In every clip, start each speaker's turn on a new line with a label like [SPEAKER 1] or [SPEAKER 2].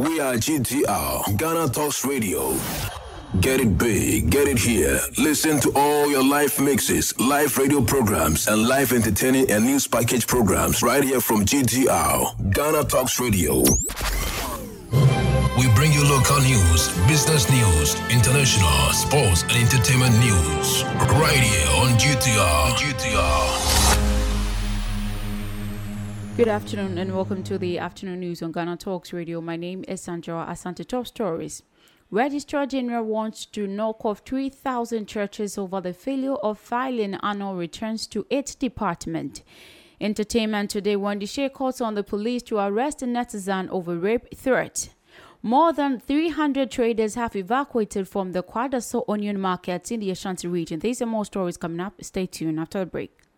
[SPEAKER 1] We are GTR, Ghana Talks Radio. Get it big, get it here. Listen to all your live mixes, live radio programs, and live entertaining and news package programs right here from GTR, Ghana Talks Radio. We bring you local news, business news, international, sports, and entertainment news right here on GTR. GTR.
[SPEAKER 2] Good afternoon and welcome to the afternoon news on Ghana Talks Radio. My name is Sandra Asante Top Stories. Registrar General wants to knock off 3,000 churches over the failure of filing annual returns to its department. Entertainment today, Wendy Shay calls on the police to arrest a netizen over rape threat. More than 300 traders have evacuated from the Kwadaso onion markets in the Ashanti region. These are more stories coming up. Stay tuned after the break.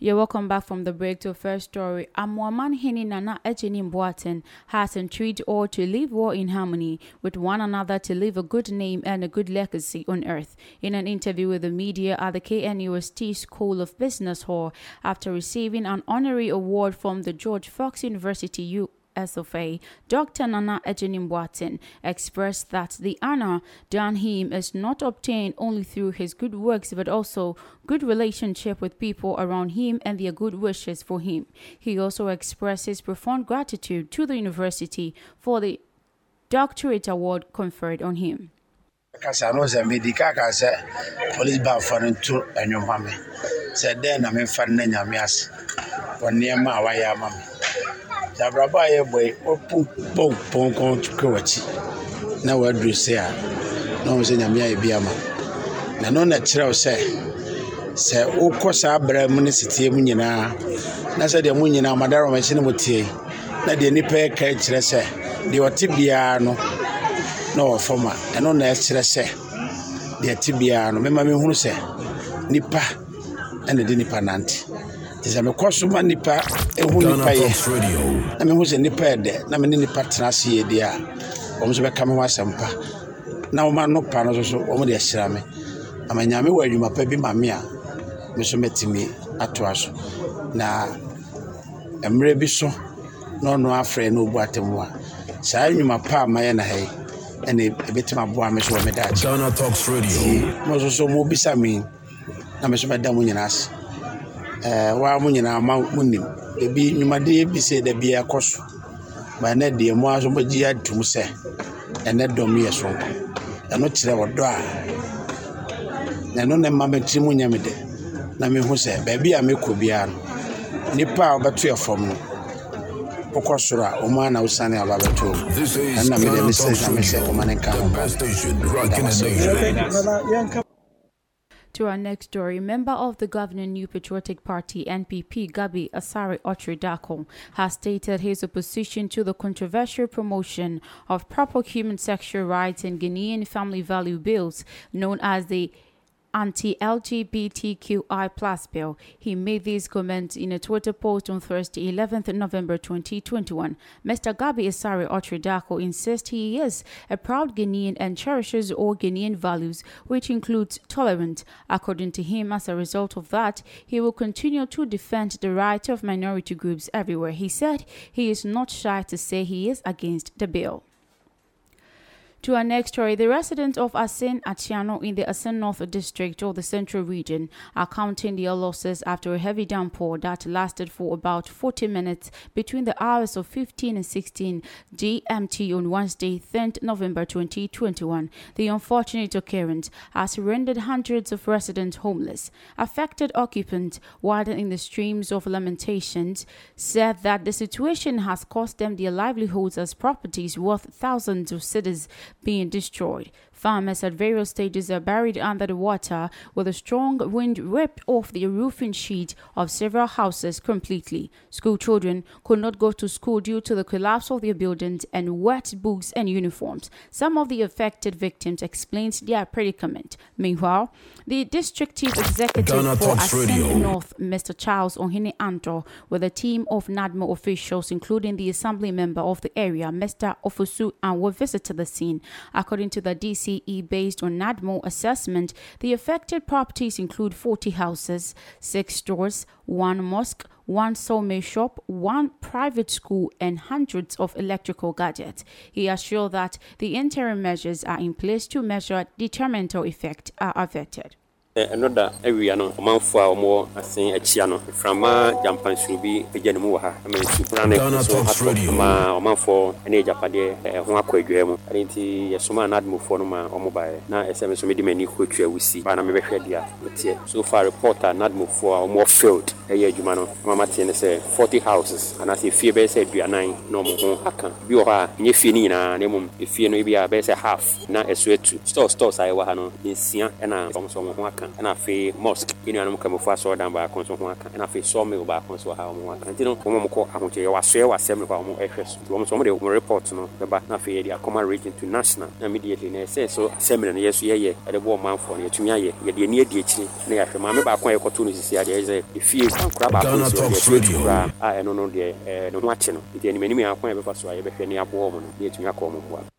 [SPEAKER 2] You're welcome back from the break to first story. Amuaman Hini Nana Echini Boaten has entreated all to live war in harmony with one another to leave a good name and a good legacy on earth. In an interview with the media at the KNUST School of Business Hall, after receiving an honorary award from the George Fox University U SFA, Dr. Nana Ejenimbwatin expressed that the honor done him is not obtained only through his good works but also good relationship with people around him and their good wishes for him. He also expressed his profound gratitude to the university for the doctorate award conferred on him.
[SPEAKER 3] Abrabɔ a yɛbɔ yi wɔpɔ pɔnkɔn kɔ w'akyi na wɔaduru se a na ɔhu sɛ nyame ayɛ bi ama. Na no na kyerɛ wo sɛ sɛ wokɔ saa berɛ mu ne seteɛ mu nyinaa na sɛdeɛ mo nyinaa madarɔmakyi ne mo tie na deɛ nnipa ɛka kyerɛ sɛ deɛ ɔte biara no na ɔwɔ fam a ɛno na ɛkyerɛ sɛ deɛ ɛte biara no mema mehunu sɛ nipa ɛna de nipa nante nti sɛ mekɔ so ma nipa ɛhu
[SPEAKER 1] Ghana
[SPEAKER 3] nipa yɛ. Na mehu sɛ nipa yɛ dɛ na mene nipa tena ase yɛ deɛ a wɔn nso bɛka me ho asɛm pa. Na wɔma no pa no nso so wɔn de ahyira me. Ama nyame wɔ adwuma pa bi ma me a me nso mɛtumi atoa so. Na mmerɛ bi so na ɔno afrɛ na ɔbu atem a saa nnwuma pa a mayɛ na ha yi ɛna ɛbɛtumi aboa me so wɔ me daakye. Nti mo nso so mobisa me na me so mɛda mo nyinaa ase waa mo nyinaa ma mo nim. Ebi nnwumadeɛ bi sɛ da bi ɛkɔ so. Ba ɛnɛ deɛ mo aso mogye atum sɛ ɛnɛ dɔm yɛ sonko ɛno kyerɛ ɔdɔ a na ɛno na mma mɛtiri mu nyɛ me dɛ. Na mehu sɛ baabi a mekɔ biara no nnipa a wɔbɛto yɛ fam no wokɔ soro a ɔmo ana wosane aba bɛto. Mu
[SPEAKER 1] This is
[SPEAKER 3] ɛnna mede mesɛ
[SPEAKER 1] Talks
[SPEAKER 3] nyame sɛ
[SPEAKER 1] Radio,
[SPEAKER 3] ɔma ne nka
[SPEAKER 1] the
[SPEAKER 3] ho
[SPEAKER 2] To our next story, member of the governing New Patriotic Party NPP, Gabby Asare Otchere-Darko, has stated his opposition to the controversial promotion of proper human sexual rights in Ghanaian family value bills, known as the anti-LGBTQI plus bill. He made these comments in a Twitter post on Thursday, 11th November 2021. Mr. Gabby Asare Otchere-Darko insists he is a proud Ghanaian and cherishes all Ghanaian values, which includes tolerance. According to him, as a result of that, he will continue to defend the right of minority groups everywhere. He said he is not shy to say he is against the bill. To our next story, the residents of Asin Atiano in the Assin North District or the Central Region are counting their losses after a heavy downpour that lasted for about 40 minutes between the hours of 15 and 16 GMT on Wednesday, 10th November 2021. The unfortunate occurrence has rendered hundreds of residents homeless. Affected occupants, wading in the streams of lamentations, said that the situation has cost them their livelihoods as properties worth thousands of cedis being destroyed. Farmers at various stages are buried under the water, with a strong wind ripped off the roofing sheet of several houses completely. School children could not go to school due to the collapse of their buildings and wet books and uniforms. Some of the affected victims explained their predicament. Meanwhile, the district chief executive
[SPEAKER 1] Ghana
[SPEAKER 2] for. Assin North, Mr. Charles Ohene Anto, with a team of NADMO officials, including the assembly member of the area, Mr. Ofosu, and were visited the scene. According to the Based on NADMO assessment, the affected properties include 40 houses, 6 stores, 1 mosque, one sawmill shop, one private school, and hundreds of electrical gadgets. He assured that the interim measures are in place to measure detrimental effect are averted.
[SPEAKER 4] Ɛno da awia no ɔmanfoɔ a ɔmɔ asen akyia no mframa gyampansuro bi agya ne mu wɔ ha. Ma nsukura no so atɔ ma ɔmanfoɔ ne agyapadeɛ ɛho akɔ adwaa mu. Ɛne nti yɛsoma a nademufoɔ no ma ɔmo baeɛ. Na ɛsɛ me so mede m'ani kɔtua wusi baa na mebɛhwɛ deɛ ɛteɛ so far report a nademufoɔ a ɔmɔ field ɛyɛ adwuma no ma mateɛ ne sɛ 40 houses anaasɛ fie bɛyɛ sɛ aduanan na ɔmo ho aka. Bi wɔ hɔ a nyɛ fie no nyinaa na mmom efie no bi a bɛyɛ sɛ half na ɛso atu. Store stores a ɛwɔ ha no nsia ɛna ɔmo so ɔmo ho aka ɛna afei mosque yɛnuanom kamafo asɔredan baako nso ho aka ɛna afei sawmill baako nso ha ɔmo aka nti no wɔn a wɔkɔ ahokyɛ yɛ wasoɛ wɔ asɛm no hɔ a wɔn ɛhwɛ so wɔn nso wɔn de wɔn report no bɛba na afei yɛde akɔma region to national na immediately na ɛsɛ so asɛm no yɛ so yɛyɛ ɛde bɔ ɔmanfoɔ no yɛtumi ayɛ yɛde ani adi akyire na yɛahwɛ maame baako a yɛkɔto no sisi adeɛ sɛ efie nkora baako nso ɛtumi atu koraa a ɛno no deɛ ɛɛ ne ho akye no nti anim anim yɛn akɔn yɛbɛfa so a yɛbɛhwɛ ne aboɔ wɔn no yɛtumi akɔ wɔn mboa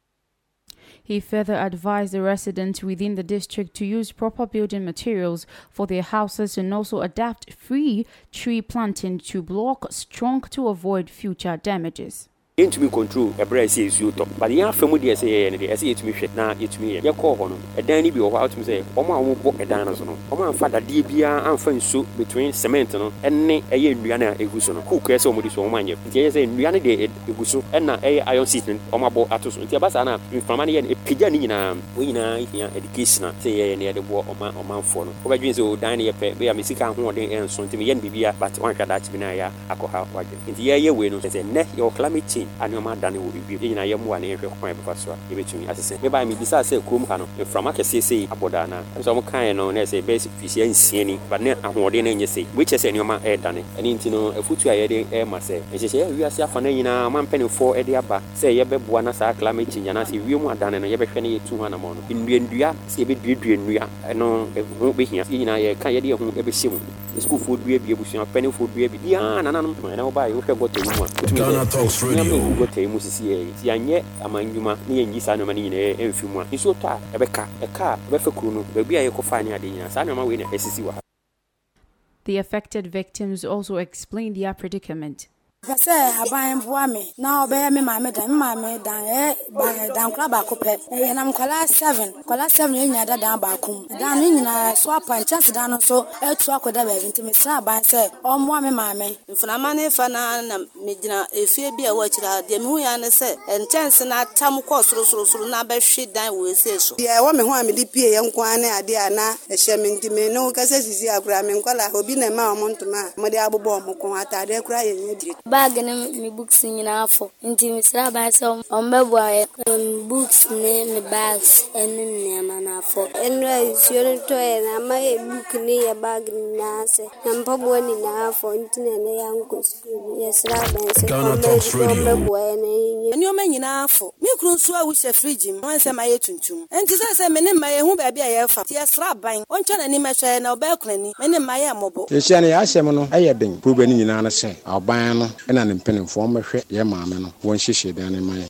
[SPEAKER 2] He further advised the residents within the district to use proper building materials for their houses and also adapt free tree planting to block strong to avoid future damages.
[SPEAKER 4] Yɛntumi control ɛberɛ a ɛsɛ ɛsuo tɔ. But yɛn afa mu deɛ ɛsɛ yɛyɛ no deɛ ɛsɛ yɛtumi hwɛ na yɛtumi yɛ. Yɛkɔɔ hɔ no ɛdan no bi wɔ hɔ a wotumi sɛ ɔmo a wɔbɔ ɛdan no so no ɔmo amfa dadeɛ biara amfa nsuo between cement no ɛne ɛyɛ nnua no a ɛgu so no. Kook ɛsɛ ɔmo de so ɔmo anyɛ. Nti ɛyɛ sɛ nnua no deɛ ɛgu so ɛna ɛyɛ iron seat no ɔmo abɔ ato so. Nti ɛba saa no a mframa no yɛ no ɛpagya no nyinaa. Wɔn nyinaa hia education a sɛ yɛyɛ no yɛde boɔ ɔma ɔmanfoɔ no. Wobɛdwene sɛ ɔdan no yɛpɛ bɛyɛ me sika ahoɔden ɛnso. Nti meyɛ no biribia but wanhwɛ daakye bi no a ɛyɛ akɔha wadwene nti yɛyɛ wei no sɛ nnɛ yɛwɔ climate change a nneɔma adane wɔ biribi yɛ nyinaa yɛmmoa ne yɛhwɛ kwan bɛfa so a yɛbɛtumi asesɛ mebaa mebisaa sɛ kurom ha no mframa kɛseɛ sei abɔ daa no a sɛ ɔmo kaeɛ no na ɛsɛ bɛyɛ fisia nsia ni but ne ahoɔden no ɛnyɛ sei woikyɛ sɛ nneɔma ɛɛdane ɛne nti no afotu a yɛde ɛma sɛ nhyehyɛeɛ awiase afa no nyinaa ma mpanimfoɔ de aba sɛ yɛbɛboa na saa climate change anaasɛ wiem adane no yɛbɛhwɛ no. Yɛtu ho anammɔ no nnuandua sɛ yɛbɛduadua nnua ɛno ho bɛhia yɛ nyinaa yɛka yɛde yɛ ho ɛbɛhyɛ mu sukuufoɔ dua bi abusua mpanimfoɔ dua bi biaa nananom ɛna wobaɛ wohwɛ gɔta yi mu a. Wotumi sɛ mu sisi na a no ade na
[SPEAKER 2] The affected victims also explained their predicament.
[SPEAKER 5] Pɛ sɛ aban boa me. Na ɔbɛyɛ me maame dan me maame dan eh, ɛ eh, dankora baako pɛ eh, yɛnam nkwadaa seven. Nkwadaa seven yɛnyina da dan baako mu. Dan no nyinaa so apa nkyɛnse dan no nso atu akɔda baabi nti mesrɛ aban sɛ ɔmmoa me maame.
[SPEAKER 6] Mfunama ne fa na na megyina efie bi a ɛwɔ akyiri ha deɛ mehu ya ne sɛ nkyɛnse no atam kɔɔ sorosorosoro na bɛhwe dan wɔ ɛsɛ so.
[SPEAKER 7] Deɛ ɛwɔ me ho a mede pie yɛ nko a ne adeɛ a na ɛhyɛ me nti me ne wo kɛsɛ sisi akora. Me nkɔla obi na ɛma ɔmo ntoma a mode abobɔ ɔmo ko ataadeɛ koraa yɛnyɛ die
[SPEAKER 8] baage ne me books nyinaa fɔ. Nti mesrɛ aban sɛ ɔmbɛboa yɛ books ne me bags ne nneɛma no afɔ.
[SPEAKER 9] Ɛnura nsuo no tɔɛ na ama yɛ book ne yɛ bag nyinaa sɛ na mpaboa nyinaa fɔ nti na ɛnɛ yɛankɔ sukuu yɛsrɛ aban sɛ ɔmbɛboa yɛ na yɛnyɛ
[SPEAKER 6] nneɛma nyinaa fɔ me kuro nso a wohyɛ frigye mu wɔn sɛ ma yɛ tuntum. Nti sɛ sɛ me ne mma yɛhu baabi a yɛfa nti yɛsrɛ aban ɔntwa n'anim ɛhwɛ na ɔbɛyɛ konani me ne mma yɛ mmɔbɔ.
[SPEAKER 10] Yɛhyia no yɛahyɛm no ɛyɛ den. Proba no nyinaa no sɛ ɔban no ɛna ne mpanimfoɔ yɛ maame no wɔnhyehyɛ dan no ma yɛ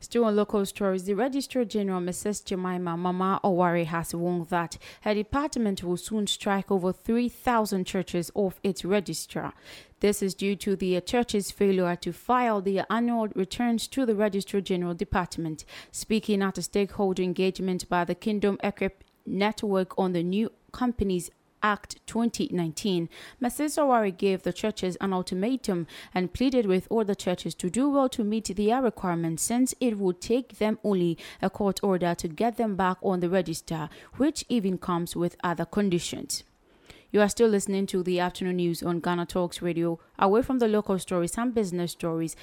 [SPEAKER 2] Still on local stories, the Registrar General Mrs. Jemima Mama Oware has warned that her department will soon strike over 3,000 churches off its registrar. This is due to the church's failure to file their annual returns to the Registrar General Department. Speaking at a stakeholder engagement by the Kingdom Equip Network on the new company's Act 2019, Mrs. Oware gave the churches an ultimatum and pleaded with all the churches to do well to meet their requirements since it would take them only a court order to get them back on the register, which even comes with other conditions. You are still listening to the afternoon news on Ghana Talks Radio, away from the local stories and business stories.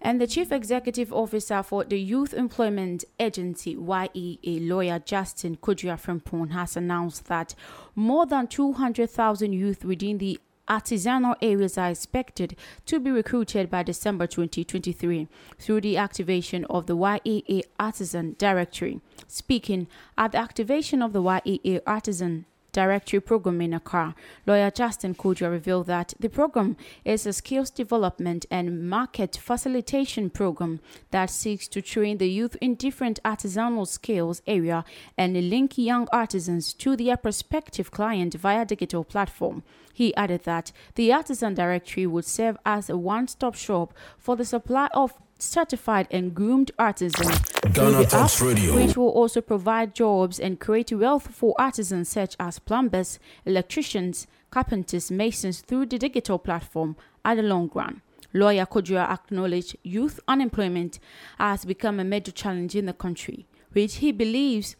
[SPEAKER 2] And the Chief Executive Officer for the Youth Employment Agency, YEA, lawyer Justin Kodua Frimpong, has announced that more than 200,000 youth within the artisanal areas are expected to be recruited by December 2023 through the activation of the YEA Artisan Directory. Speaking at the activation of the YEA Artisan Directory program in Accra. Lawyer Justin Kodua revealed that the program is a skills development and market facilitation program that seeks to train the youth in different artisanal skills area and link young artisans to their prospective client via digital platform. He added that the Artisan Directory would serve as a one-stop shop for the supply of certified and groomed artisans through the app,
[SPEAKER 1] Radio.
[SPEAKER 2] which will also provide jobs and create wealth for artisans such as plumbers, electricians, carpenters, masons through the digital platform at the long run. Lawyer Kodua acknowledged youth unemployment has become a major challenge in the country, which he believes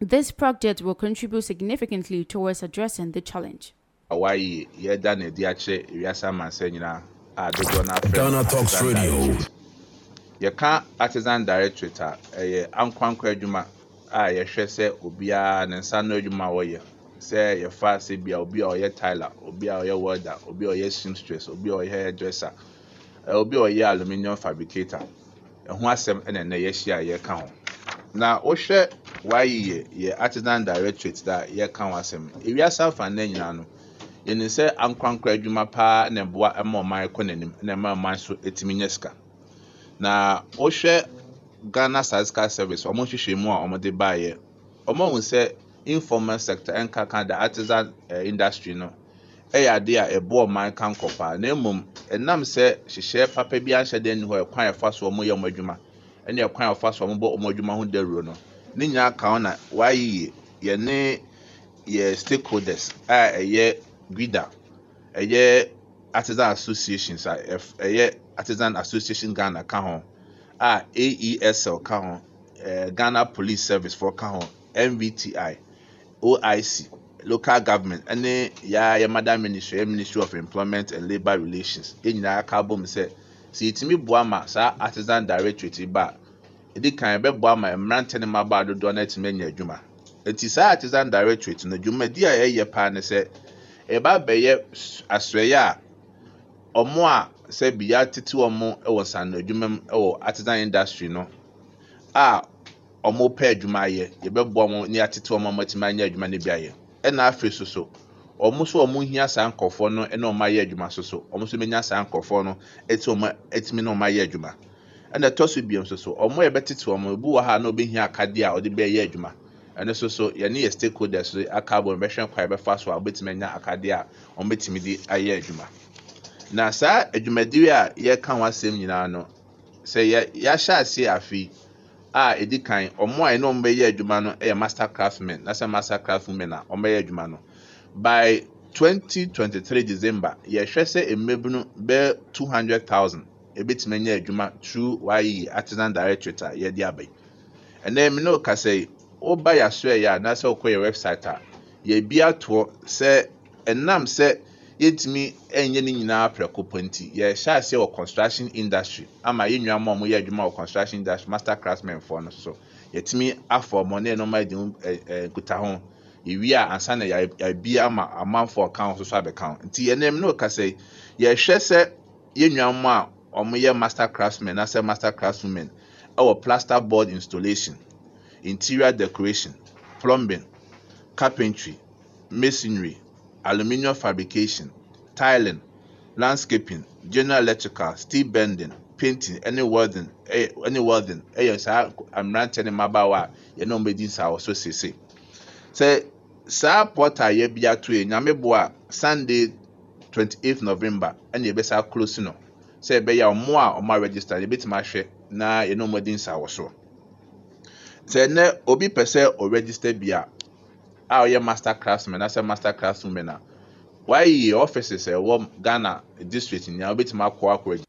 [SPEAKER 2] this project will contribute significantly towards addressing the challenge.
[SPEAKER 11] Hawaii yɛda na adi akyerɛ wiase amansa nyinaa a dodoɔ no afrɛ
[SPEAKER 1] Ghana
[SPEAKER 11] no
[SPEAKER 1] Talks
[SPEAKER 11] Artisan
[SPEAKER 1] Radio.
[SPEAKER 11] Yɛka artisan directorate a ɛyɛ ankwankwa adwuma a yɛhwɛ sɛ obiara ne nsa no adwuma a wɔyɛ. Sɛ yɛfa sɛ bia obi a ɔyɛ tyler obi a ɔyɛ welder obi a ɔyɛ seamstress obi a ɔyɛ hairdresser obi a ɔyɛ aluminium fabricator ɛho asɛm ɛna ɛnɛ yɛahyia a ho. Na wohwɛ wayi yɛ artisan directorate da yɛka ho asɛm. Ewiase afa nnɛ nyinaa no yɛnim sɛ ankwankwa adwuma paa na ɛboa ɛma ɔman kɔ n'anim na ɛma ɔman so ɛtumi nyɛ sika. Na wohwɛ ghana statistical service ɔmo nhwehwɛ mu a ɔmode baeɛ. Ɔmo ahu sɛ informal sector ɛnkaka da artisan uh, industry no ɛyɛ ade a ɛboa ɔman ka nkɔ paa na mmom ɛnam sɛ hyehyɛ papa bi ahyɛ dan ni hɔ ɛkwan ɛfa so ɔmo yɛ ɔmo adwuma ɛne ɛkwan ɛfa so ɔmo bɔ ɔmo adwuma ho dawuro no ne nyinaa ka ho na wayi yɛ yɛne yɛ stakeholders a ɛyɛ gwida ɛyɛ artisan associations a ɛyɛ artisan association ghana ka ho. A aesl ka ho. Eh, ghana police service for ka ho. Mvti oic local government. Ɛne yɛa yɛ madam ministry yɛ ministry of employment and labour relations. Yɛn nyinaa ka bom sɛ sɛ yɛtumi boa ma saa artisan directorate ba a ɛdi kan ɛbɛboa ma mmeranteɛ ne mmabaa dodoɔ no atumi anya adwuma. Nti saa artisan directorate no dwumadi a ɛyɛ paa ne sɛ ɛba bɛyɛ asɔeɛ a ɔmo a sɛ yɛatete ɔmo wɔ nsano adwuma mu wɔ artisan industry no a ɔmo pɛ adwuma ayɛ. Yɛbɛboa ɔmo ne yɛatete ɔmo a ɔmatumi anya adwuma no bi ayɛ. Ɛna afei so so ɔmo so ɔmo hia saa nkɔfoɔ no ɛna ɔmo ayɛ adwuma so so ɔmo so bɛnya saa nkɔfoɔ no ɛti ɔmo ɛtumi na ɔmo ayɛ adwuma. Ɛna ɛtɔ so biom so so ɔmo a yɛbɛtete ɔmo ebi wɔ ha na ɔbɛhia akadeɛ a ɔde bɛyɛ adwuma. Ɛno so so yɛne yɛ stakeholders aka abɔ bɛhwɛ kwa yɛbɛfa so a ɔbɛtumi anya akadeɛ a bɛtumi de ayɛ adwuma. Na saa adwumadie a yɛka ho asɛm nyinaa no sɛ yɛ yɛahyɛ aseɛ afe a ɛdi kan ɔmo a ɛne ɔmo bɛyɛ adwuma no yɛ master craftsmen. Na sɛ master craftsmen a ɔmo bɛyɛ adwuma no. By 2023 december yɛhwɛ sɛ mmabunu bɛɛ 200000 ebɛtumi anya adwuma through wayi artisan directorate a yɛde aba yi ɛnɛ mi ne kasa yi woba yɛasoɛ yɛ a anaasɛ wokɔ yɛ website a yɛbi atoɔ sɛ ɛnam sɛ yɛntumi ɛnyɛ ne nyinaa prɛko pɔ yɛhyɛ aseɛ wɔ construction industry ama yɛn nnuama a wɔyɛ adwuma wɔ construction industry master craftsmen foɔ no so. Yɛtumi afa wɔn ne ɛnɔma adi ho ɛ ɛ nkuta ho. Yɛwie a ansa na yɛ- yɛabi ama amanfoɔ ka ho soso abɛka ho. Nti mi ne kasa yi yɛhwɛ sɛ yɛn nnuama a wɔyɛ master craftsmen anaasɛ master craftswomen ɛwɔ plaster board installation interior decoration plumbing carpentry masonry aluminium fabrication tiling landscaping general electrical steel bending painting ɛne welding ɛyɛ ɛne welding. Ɛyɛ saa mmeranteɛ ne mmabaawa a yɛne wɔn bɛdi nsa wɔ so sese. Sɛ saa pɔta a yɛbi ato yɛ nyame bo a sunday twenty eight november ɛna yɛbɛsa close no. Sɛ ɛbɛyɛ a ɔmo a ɔmo aregister yɛbɛtumi ahwɛ na yɛne wɔn adi nsa wɔ so. Sɛ nnɛ obi pɛ sɛ ɔregister bi a Ah, a ɔyɛ master craftsman anaasɛ master craftswoman eh, a wayi offices ɛwɔ ghana district nyinaa wobɛtumi akɔ akɔ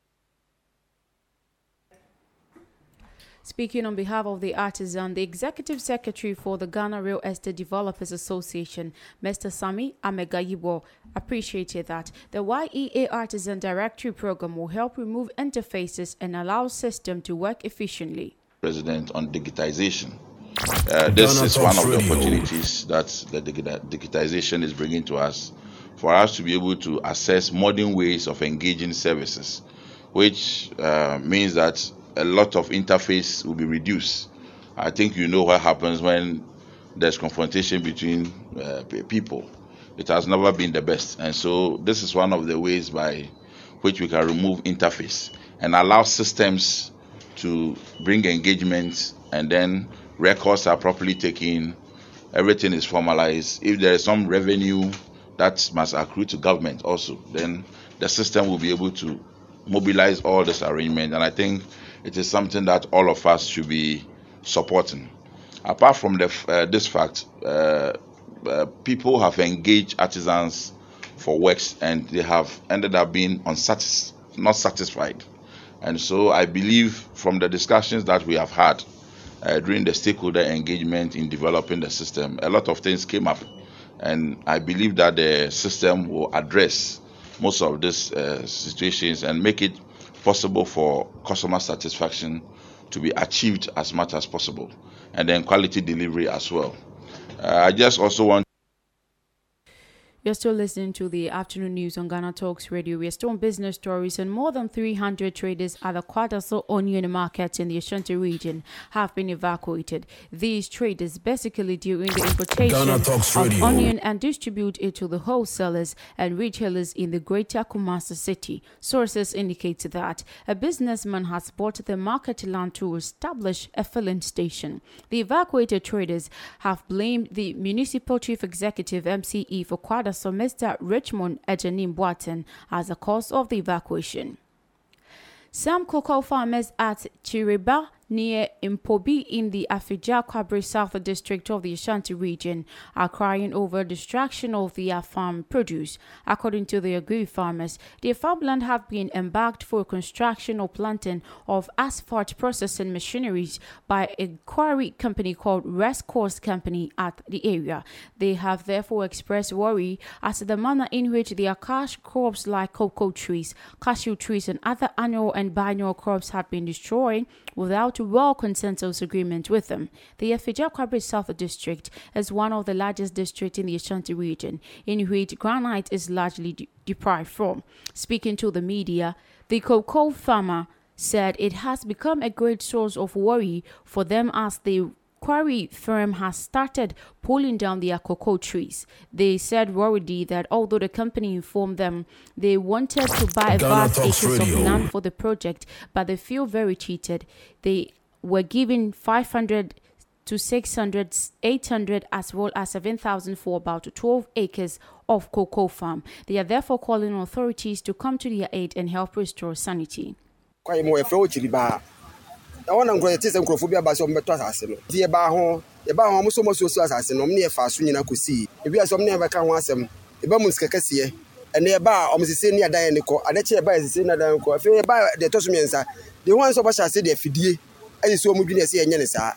[SPEAKER 2] Speaking on behalf of the artisan, the executive secretary for the Ghana Real Estate Developers Association, Mr. Sami Amegayibor, appreciated that the YEA Artisan Directory program will help remove interfaces and allow system to work efficiently.
[SPEAKER 12] president on digitization. Uh, this is one of the opportunities that the digitization is bringing to us for us to be able to assess modern ways of engaging services, which uh, means that a lot of interface will be reduced. I think you know what happens when there's confrontation between uh, people. It has never been the best. And so this is one of the ways by which we can remove interface and allow systems to bring engagement and then records are properly taken, everything is formalized. If there is some revenue that must accrue to government also, then the system will be able to mobilize all this arrangement. And I think it is something that all of us should be supporting. Apart from the, uh, this fact, uh, uh, people have engaged artisans for works and they have ended up being unsatis- not satisfied. And so I believe from the discussions that we have had uh, during the stakeholder engagement in developing the system, a lot of things came up. And I believe that the system will address most of these uh, situations and make it possible for customer satisfaction to be achieved as much as possible. And then quality delivery as well. Uh, I just also want
[SPEAKER 2] You're still listening to the afternoon news on Ghana Talks Radio. We are still on business stories, and more than 300 traders at the Kwadaso onion market in the Ashanti region have been evacuated. These traders basically doing the importation of onion and distribute it to the wholesalers and retailers in the greater Kumasi city. Sources indicate that a businessman has bought the market land to establish a filling station. The evacuated traders have blamed the municipal chief executive MCE for Kwadaso, Mr. Richmond Agyenim Boateng, as the cause of the evacuation. Some cocoa farmers at Chiriba near Impobi in the Afigya Kwabre South District of the Ashanti region are crying over destruction of their farm produce. According to the agri farmers, their farmland have been embarked for construction or planting of asphalt processing machineries by a quarry company called Rest Course Company at the area. They have therefore expressed worry as to the manner in which their cash crops like cocoa trees, cashew trees, and other annual and biennial crops have been destroyed without well consensus agreement with them. The Afigya Kwabre South District is one of the largest districts in the Ashanti region, in which granite is largely de- deprived from. Speaking to the media, the cocoa farmer said it has become a great source of worry for them as the quarry firm has started pulling down their cocoa trees. They said worriedly that although the company informed them they wanted to buy
[SPEAKER 1] Ghana
[SPEAKER 2] vast
[SPEAKER 1] Talks
[SPEAKER 2] acres of land for the project, but they feel very cheated. They were given 500 to 600, 800 as well as 7,000 for about 12 acres of cocoa farm. They are therefore calling on authorities to come to their aid and help restore sanity.
[SPEAKER 13] Kwae mu yɛfrɛ wo kyiribaa na wɔna nkurɔ yɛte sɛ nkurɔfoɔ bi aba sɛ ɔmbɛtɔ asase no. Nti yɛbaa ho yɛbaa ho ɔmo so ɔmɔsuosu asase no ɔmo ne yɛfaa so nyina kɔsii ebi a sɛ ɔmo ne yɛbɛka ho asɛm yɛba mu nsika kɛseɛ ɛnɛ yɛbaa ɔmo sese ne adan ne kɔ adɛkyɛ yɛbaa yɛsese ne adan kɔ afei yɛbaa deɛ ɛtɔ so mmiɛnsa deɛ ho ansɛ ɔbɛhyɛ ase deɛ afidie ayi so ɔmo dwene ɛsɛ yɛnyɛ ne saa.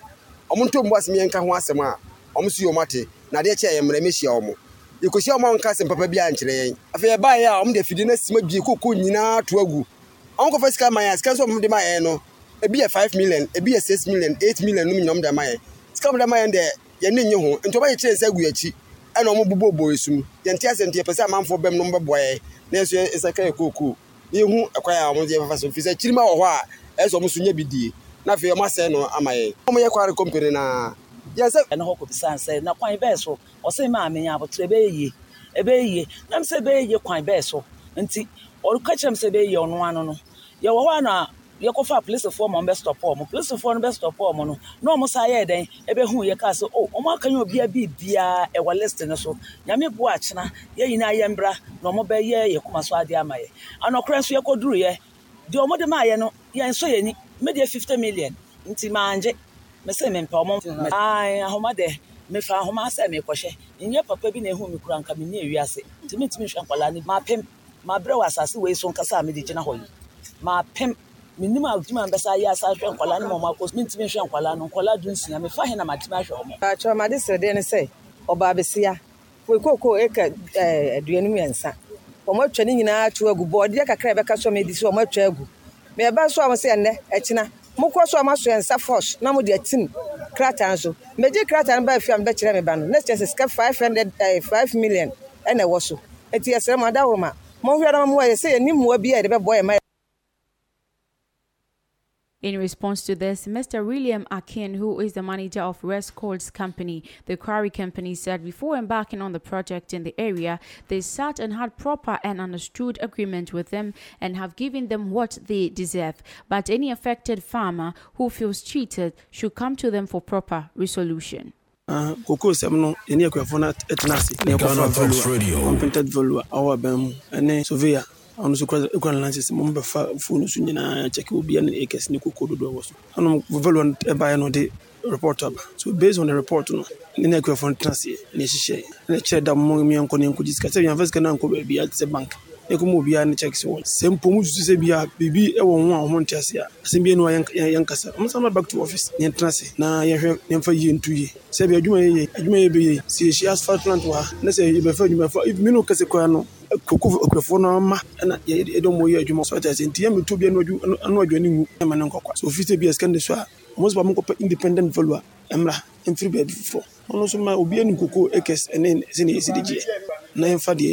[SPEAKER 13] Ɔmo nto mbo asɛm yɛnka ho asɛm a ɔmo so yɛ ɔmo ate na adeɛ kyɛ yɛ mmerɛ mɛhyia ɔmo. Yɛkɔhyia ɔmo a ɔnka asɛm papa biara nkyerɛ yɛn. Afei yɛbaeɛ a ɔmo de afidie no asim abie koko nyinaa to agu. Ɔmo kɔfa sika ma yɛn a sika nso a ɔmo de ma yɛn no ebi yɛ five million ebi yɛ six million eight million num nyinaa ɔmo de ma yɛn sika ɔmo de ma yɛn deɛ yɛn ne nye ho. Nti ɔmo ayɛ kyerɛ nsa gu yɛn akyi ɛna ɔmo bobɔ bɔ esum yɛn ti asɛm ti yɛ pɛ sɛ amanfoɔ bɛm no ɔmo bɛboa yɛn na yɛn nso yɛn nsa ka yɛ kookoo. Na yɛhu ɛkwan a ɔmo yɛ fafa so. Fi sɛ kyirima wɔ hɔ a ɛsɛ ɔmo so nyɛ bi die. Na afei ɔmo asɛn no ama yɛn ɔmo yɛ kwari kɔmpini na yɛn
[SPEAKER 14] ɛno hɔ kɔbisa sɛ na kwan bɛɛ so ɔsɛ maame yɛ abotire ɛbɛyɛ yie. Ɛbɛyɛ nti ɔka kyerɛ m sɛ ɛbɛyɛ yɛkɔfa polisifoɔ ma ɔmbɛstɔpɔ ɔmo polisifoɔ no bɛstɔpɔ ɔmo no na ɔmo sa yɛɛ dɛn? Ɛbɛhu yɛ kaa sɛ o ɔmo aka nyɛ obia biribiaa ɛwɔ list no so. Nyame boa akyena yɛn nyinaa yɛ mbra na ɔmo bɛyɛ yɛ koma so adeɛ ama yɛ. Anɔkorɛ nso yɛkɔduruyɛ deɛ ɔmo de maayɛ no yɛnsɔ yɛ ni. Medeɛ 50 million. Nti maangye. Mese mempɛ ɔmo Ae, ahoma dɛ. Mefa ahoma sɛ mekɔhyɛ. Nyɛ papa bi na ehu me kura nka menni ewiase. Nti mentumi nhwɛ nkwadaa no mapem mabrɛ wɔ asase wei so nkasa a mede gyina menim adwuma a mbɛsa ayɛ asa ahwɛ nkwadaa no ma ɔmo akɔ mentumi nhwɛ nkwadaa no nkwadaa du nsia mefa he na matumi ahwɛ ɔmo
[SPEAKER 15] Atwa made srɛdeɛ ne sɛ ɔbaa besia kookoo eka ɛɛ aduonu mmiɛnsa wɔn atwa ne nyinaa to agu bɔɔdeɛ kakra ɛbɛka so a medi so wɔn atwa agu mɛba so wɔn sɛ ɛnɛ ɛkyina mokɔ so a moaso yɛn nsa fɔs na mode atim krataa nso. Megye krataa no baa fie a mebɛkyerɛ me ba no. Na kyerɛ sɛ sika five hundred ɛɛ five million ɛna ɛwɔ so. Eti yɛsrɛ mo adahoro ma. Monhwɛ na mo yɛ sɛ yɛni mmoa bi a yɛde bɛbɔ yɛn ma
[SPEAKER 2] In response to this, Mr. William Akin, who is the manager of Rescords Company, the quarry company, said before embarking on the project in the area, they sat and had proper and understood agreement with them and have given them what they deserve. But any affected farmer who feels cheated should come to them for proper resolution.
[SPEAKER 16] Uh, koko sɛm no yɛne akuafoɔ no atena ase ne yɛkɔfa valua competent valua awɔ abɛn mu ɛne surveyor ɔno nso kura ne license mo bɛfa fone so nyinaa kyɛke obia ne acres ne koko dodoɔ wɔ so ɛnom valua no ɛbaeɛ no ɔde report aba so based on the report no ne ne akuafoɔ no tena aseɛ ne ɛhyehyɛ ne kyerɛ da mo miɛnkɔ ne nkɔgye sika sɛ yɛmfa sika no ankɔ baabi ate sɛ bank ne kɔma obiara ne check sɛ wɔ sɛ mpo mu susu sɛ bia biribi ɛwɔ ho a ɔmo nte a asɛm bi anua yɛnkasa ɔmo sa back to office. Ne yɛntena ase. Na yɛhwɛ yɛmfa yie nto yie. Sɛ bi adwuma yɛyɛ adwuma yɛ bɛyɛ sɛ yɛhyia asphalt plant wɔ ha na sɛ yɛbɛfa adwumafoɔ mene kɛsɛ koraa no koko akuafoɔ no ama. Ɛna yɛde ɔmo yɛ adwuma. So ɔte ase. Nti yɛmmeto bia ano adwane ngu. Ɛma ne nkɔkwa so ofi sɛ bia sika ne so a sɛ independent value a. Ɛmmra ɛmfiri baabi foforɔ ɔno nso ma obiara nim koko acres ɛne na yɛmfa deɛ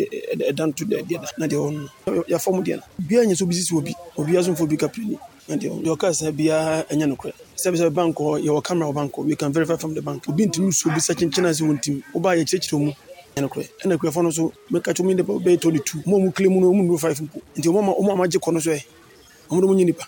[SPEAKER 16] ɛda nto deɛ na deɛ ɔno yɛafa mu deɛ no obiara nyɛ sɛ obi sisi obi obiara so mfa obi kapirani na deɛ ɔka saa biaa ɛnyɛ nokorɛ sɛbi sɛ bank yɛwɔ camera wɔ bank we can verify from the bank obi ntimi nsuo bi sɛ kyenkyena sɛ wɔntim wobaa yɛkyerɛkyerɛ mu ɛna akuafoɔ no so mɛka kyɛ mu bɛyɛ tɔne tu ma ɔmu kle mu no ɔmu nuro five mpo nti ɔma gye kɔ no so ɛ no mu nye nipa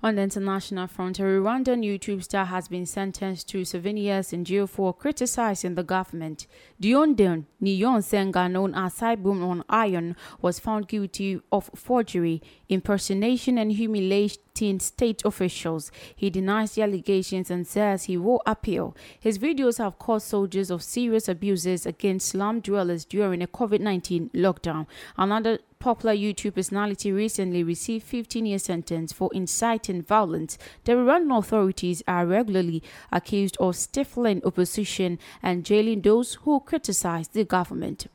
[SPEAKER 2] On the international front, a Rwandan YouTube star has been sentenced to seven years in jail for criticizing the government. Diondon Niyon Senga, known as Saibum on Iron, was found guilty of forgery, impersonation, and humiliating state officials. He denies the allegations and says he will appeal. His videos have caused soldiers of serious abuses against slum dwellers during a COVID 19 lockdown. Another popular YouTube personality recently received 15 year sentence for inciting violence. The Rwandan authorities are regularly accused of stifling opposition and jailing those who criticize the government.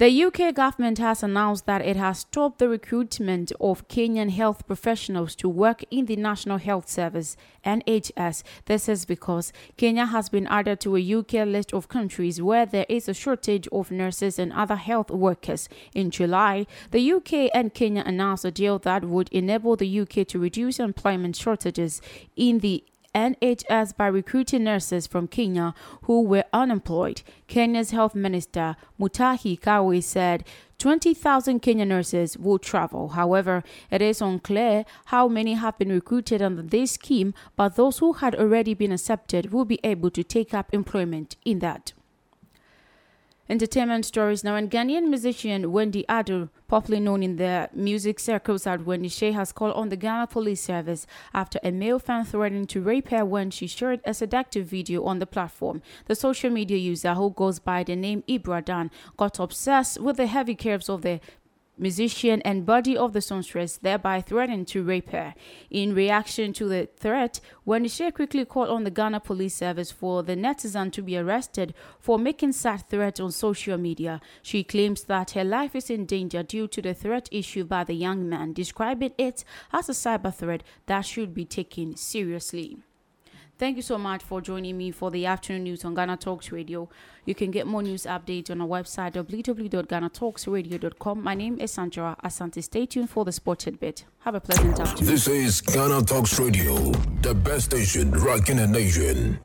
[SPEAKER 2] The UK government has announced that it has stopped the recruitment of Kenyan health professionals to work in the National Health Service NHS. This is because Kenya has been added to a UK list of countries where there is a shortage of nurses and other health workers. In July, the UK and Kenya announced a deal that would enable the UK to reduce employment shortages in the NHS by recruiting nurses from Kenya who were unemployed. Kenya's health minister Mutahi Kagwe said 20,000 Kenyan nurses will travel. However, it is unclear how many have been recruited under this scheme, but those who had already been accepted will be able to take up employment in that. Entertainment stories now. And Ghanaian musician Wendy Adu, popularly known in the music circles as Wendy Shay, has called on the Ghana Police Service after a male fan threatened to rape her when she shared a seductive video on the platform. The social media user, who goes by the name Ibradan, got obsessed with the heavy curves of the musician and body of the songstress, thereby threatening to rape her. In reaction to the threat, Wendy quickly called on the Ghana Police Service for the netizen to be arrested for making such threats on social media. She claims that her life is in danger due to the threat issued by the young man, describing it as a cyber threat that should be taken seriously. Thank you so much for joining me for the afternoon news on Ghana Talks Radio. You can get more news updates on our website www.ghanatalksradio.com. My name is Sandra Asante. Stay tuned for the sports bit. Have a pleasant afternoon.
[SPEAKER 1] This is Ghana Talks Radio, the best station rocking the nation.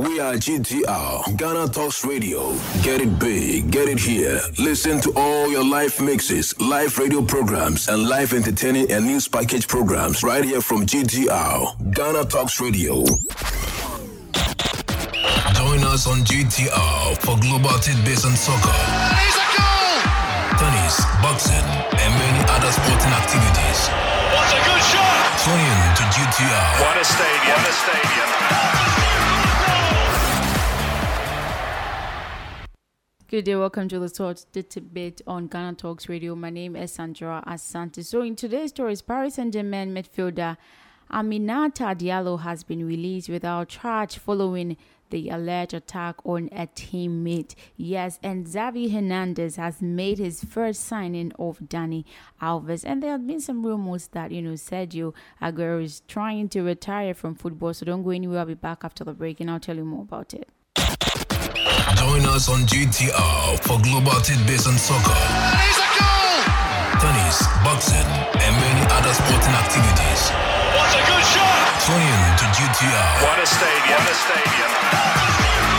[SPEAKER 1] We are GTR, Ghana Talks Radio. Get it big, get it here. Listen to all your live mixes, live radio programs, and live entertaining and news package programs right here from GTR, Ghana Talks Radio. Join us on GTR for global tidbits on soccer, tennis, boxing, and many other sporting activities.
[SPEAKER 17] What a good shot!
[SPEAKER 1] Tune in to GTR.
[SPEAKER 17] What a stadium! What a stadium!
[SPEAKER 2] Good day, welcome to the Talks Debate on Ghana Talks Radio. My name is Sandra Asante. So, in today's stories, Paris Saint Germain midfielder Aminata Diallo has been released without charge following the alleged attack on a teammate. Yes, and Xavi Hernandez has made his first signing of Dani Alves. And there have been some rumors that, you know, Sergio Aguero is trying to retire from football. So don't go anywhere. I'll be back after the break and I'll tell you more about it.
[SPEAKER 1] Join us on GTR for global tidbits on soccer, tennis, boxing, and many other sporting activities.
[SPEAKER 17] What a good shot!
[SPEAKER 1] Tune in to GTR.
[SPEAKER 17] What a stadium! What a stadium!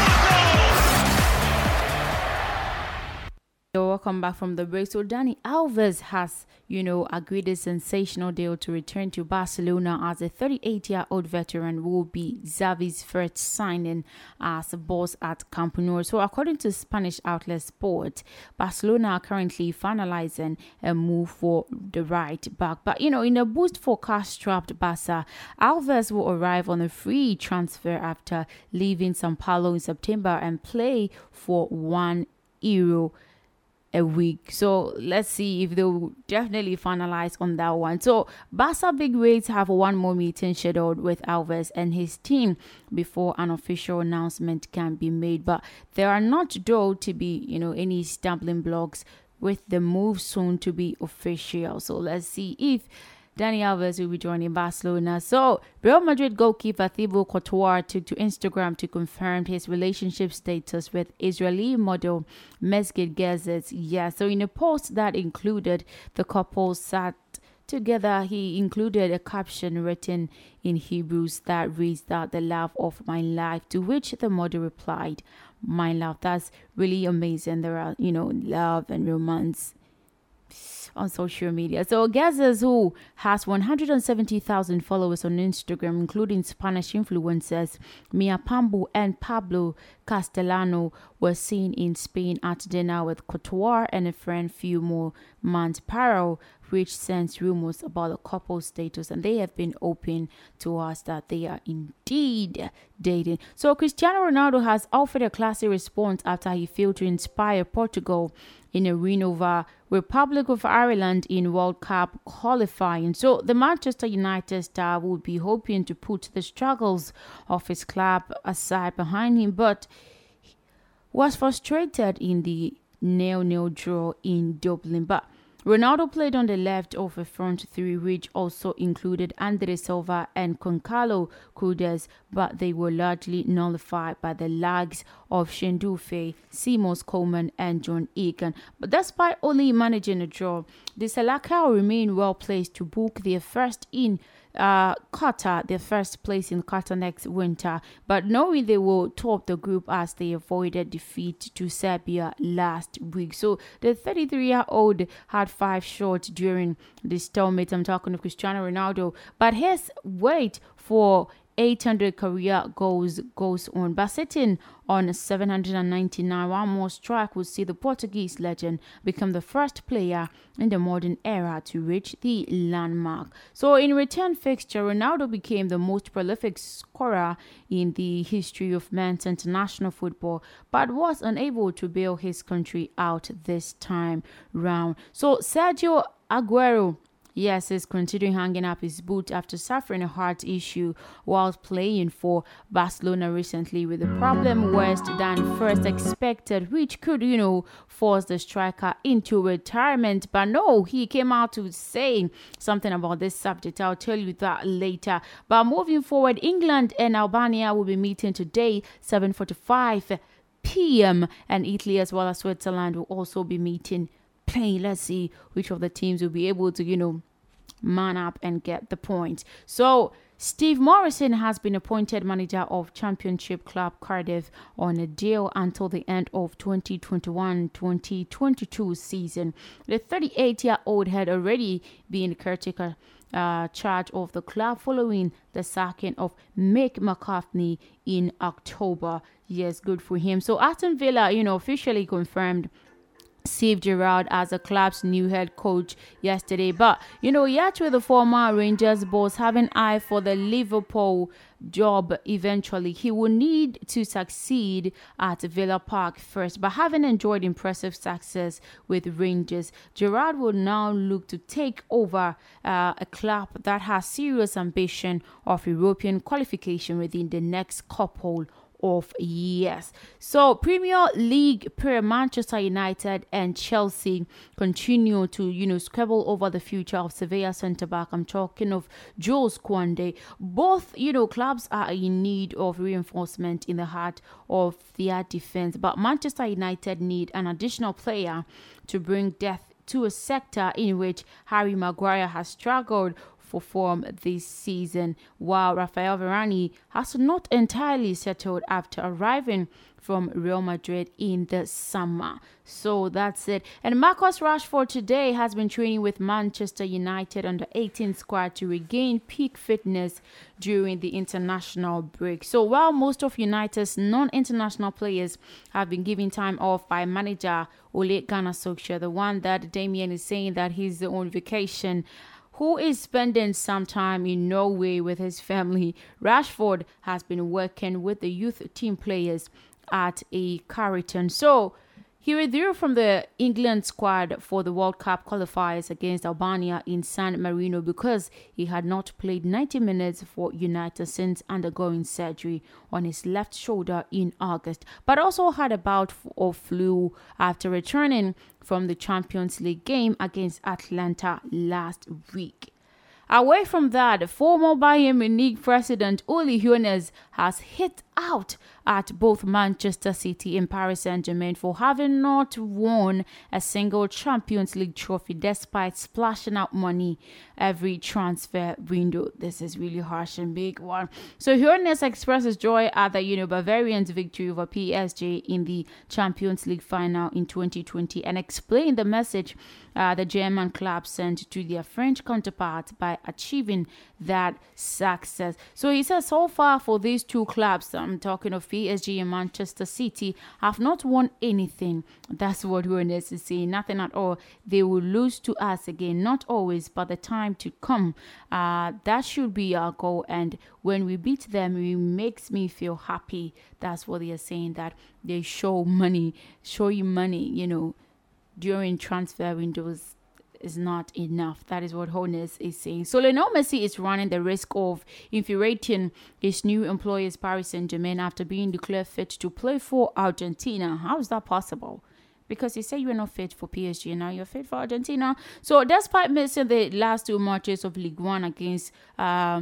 [SPEAKER 2] So welcome back from the break. So Dani Alves has, you know, agreed a sensational deal to return to Barcelona as a 38-year-old veteran will be Xavi's first signing as a boss at Camp Nou. So according to Spanish outlet Sport, Barcelona are currently finalizing a move for the right back. But you know, in a boost for cash-strapped Barca, Alves will arrive on a free transfer after leaving Sao Paulo in September and play for one euro a week. So let's see if they'll definitely finalize on that one. So Barca big wigs have one more meeting scheduled with Alves and his team before an official announcement can be made. But there are not though to be, you know, any stumbling blocks with the move soon to be official. So let's see if Dani Alves will be joining Barcelona. So, Real Madrid goalkeeper Thibaut Courtois took to Instagram to confirm his relationship status with Israeli model Mesgid Gezet. Yeah, so in a post that included the couple sat together, he included a caption written in Hebrews that reads that the love of my life, to which the model replied, My love. That's really amazing. There are, you know, love and romance on social media. So Gazes, who has 170,000 followers on Instagram, including Spanish influencers Mia Pambu and Pablo Castellano, were seen in Spain at dinner with Courtois and a friend few more months which sends rumors about the couple's status, and they have been open to us that they are indeed dating. So Cristiano Ronaldo has offered a classy response after he failed to inspire Portugal in a win over Republic of Ireland in World Cup qualifying. So the Manchester United star would be hoping to put the struggles of his club aside behind him, but was frustrated in the nil-nil draw in Dublin. But Ronaldo played on the left of a front three, which also included Andre Silva and Goncalo Guedes, but they were largely nullified by the lags of Shendufe, Seamus Coleman, and John Egan. But despite only managing a draw, the Seleção remain well placed to book their first in uh, Qatar, their first place in Qatar next winter, but knowing they will top the group as they avoided defeat to Serbia last week. So the 33 year old had five shots during the stalemate. I'm talking of Cristiano Ronaldo, but his wait for 800 career goals goes on. But sitting on 799, one more strike would see the Portuguese legend become the first player in the modern era to reach the landmark. So in return fixture, Ronaldo became the most prolific scorer in the history of men's international football, but was unable to bail his country out this time round. So Sergio Aguero Yes, is considering hanging up his boot after suffering a heart issue while playing for Barcelona recently with the problem worse than first expected, which could, you know, force the striker into retirement. But no, he came out to say something about this subject. I'll tell you that later. But moving forward, England and Albania will be meeting today, 7:45 p.m. and Italy as well as Switzerland will also be meeting playing. Let's see which of the teams will be able to, you know, man up and get the point. So Steve Morison has been appointed manager of Championship Club Cardiff on a deal until the end of 2021-2022 season. The 38-year-old had already been caretaker uh, charge of the club following the sacking of Mick McCarthy in October. Yes, good for him. So Aston Villa, you know, officially confirmed Steve Gerrard as the club's new head coach yesterday. But you know, yet with the former Rangers boss having eye for the Liverpool job eventually, he will need to succeed at Villa Park first. But having enjoyed impressive success with Rangers, Gerrard will now look to take over uh, a club that has serious ambition of European qualification within the next couple of years. So, Premier League player Manchester United and Chelsea continue to, you know, squabble over the future of Sevilla centre back. I'm talking of Jules Koundé. Both, you know, clubs are in need of reinforcement in the heart of their defense, but Manchester United need an additional player to bring depth to a sector in which Harry Maguire has struggled for form this season, while Rafael Varane has not entirely settled after arriving from Real Madrid in the summer. So that's it. And Marcus Rashford today has been training with Manchester United under 18 squad to regain peak fitness during the international break. So while most of United's non-international players have been given time off by manager Ole Gunnar Solskjaer, the one that Damien is saying that he's on vacation who is spending some time in Norway with his family. Rashford has been working with the youth team players at a Carrington. So he withdrew from the England squad for the World Cup qualifiers against Albania in San Marino because he had not played 90 minutes for United since undergoing surgery on his left shoulder in August, but also had a bout of flu after returning from the Champions League game against Atalanta last week. Away from that, former Bayern Munich president Uli Hoeneß has hit out at both Manchester City and Paris Saint Germain for having not won a single Champions League trophy despite splashing out money every transfer window. This is really harsh and big one. So Hoeneß expresses joy at the you know Bavarians' victory over PSG in the Champions League final in 2020 and explained the message uh, the German club sent to their French counterparts by achieving that success. So he says so far for these two clubs, I'm talking of PSG and Manchester City, have not won anything. That's what Hoeneß is saying. Nothing at all. They will lose to us again. Not always, but the time to come. Uh, that should be our goal. And when we beat them, it makes me feel happy. That's what they are saying. That they show money, show you money. You know, during transfer windows is not enough. That is what Hoeneß is saying. So Lionel Messi is running the risk of infuriating his new employers Paris Saint-Germain after being declared fit to play for Argentina. How is that possible? Because he said you're not fit for PSG and now you're fit for Argentina. So despite missing the last two matches of League One against uh,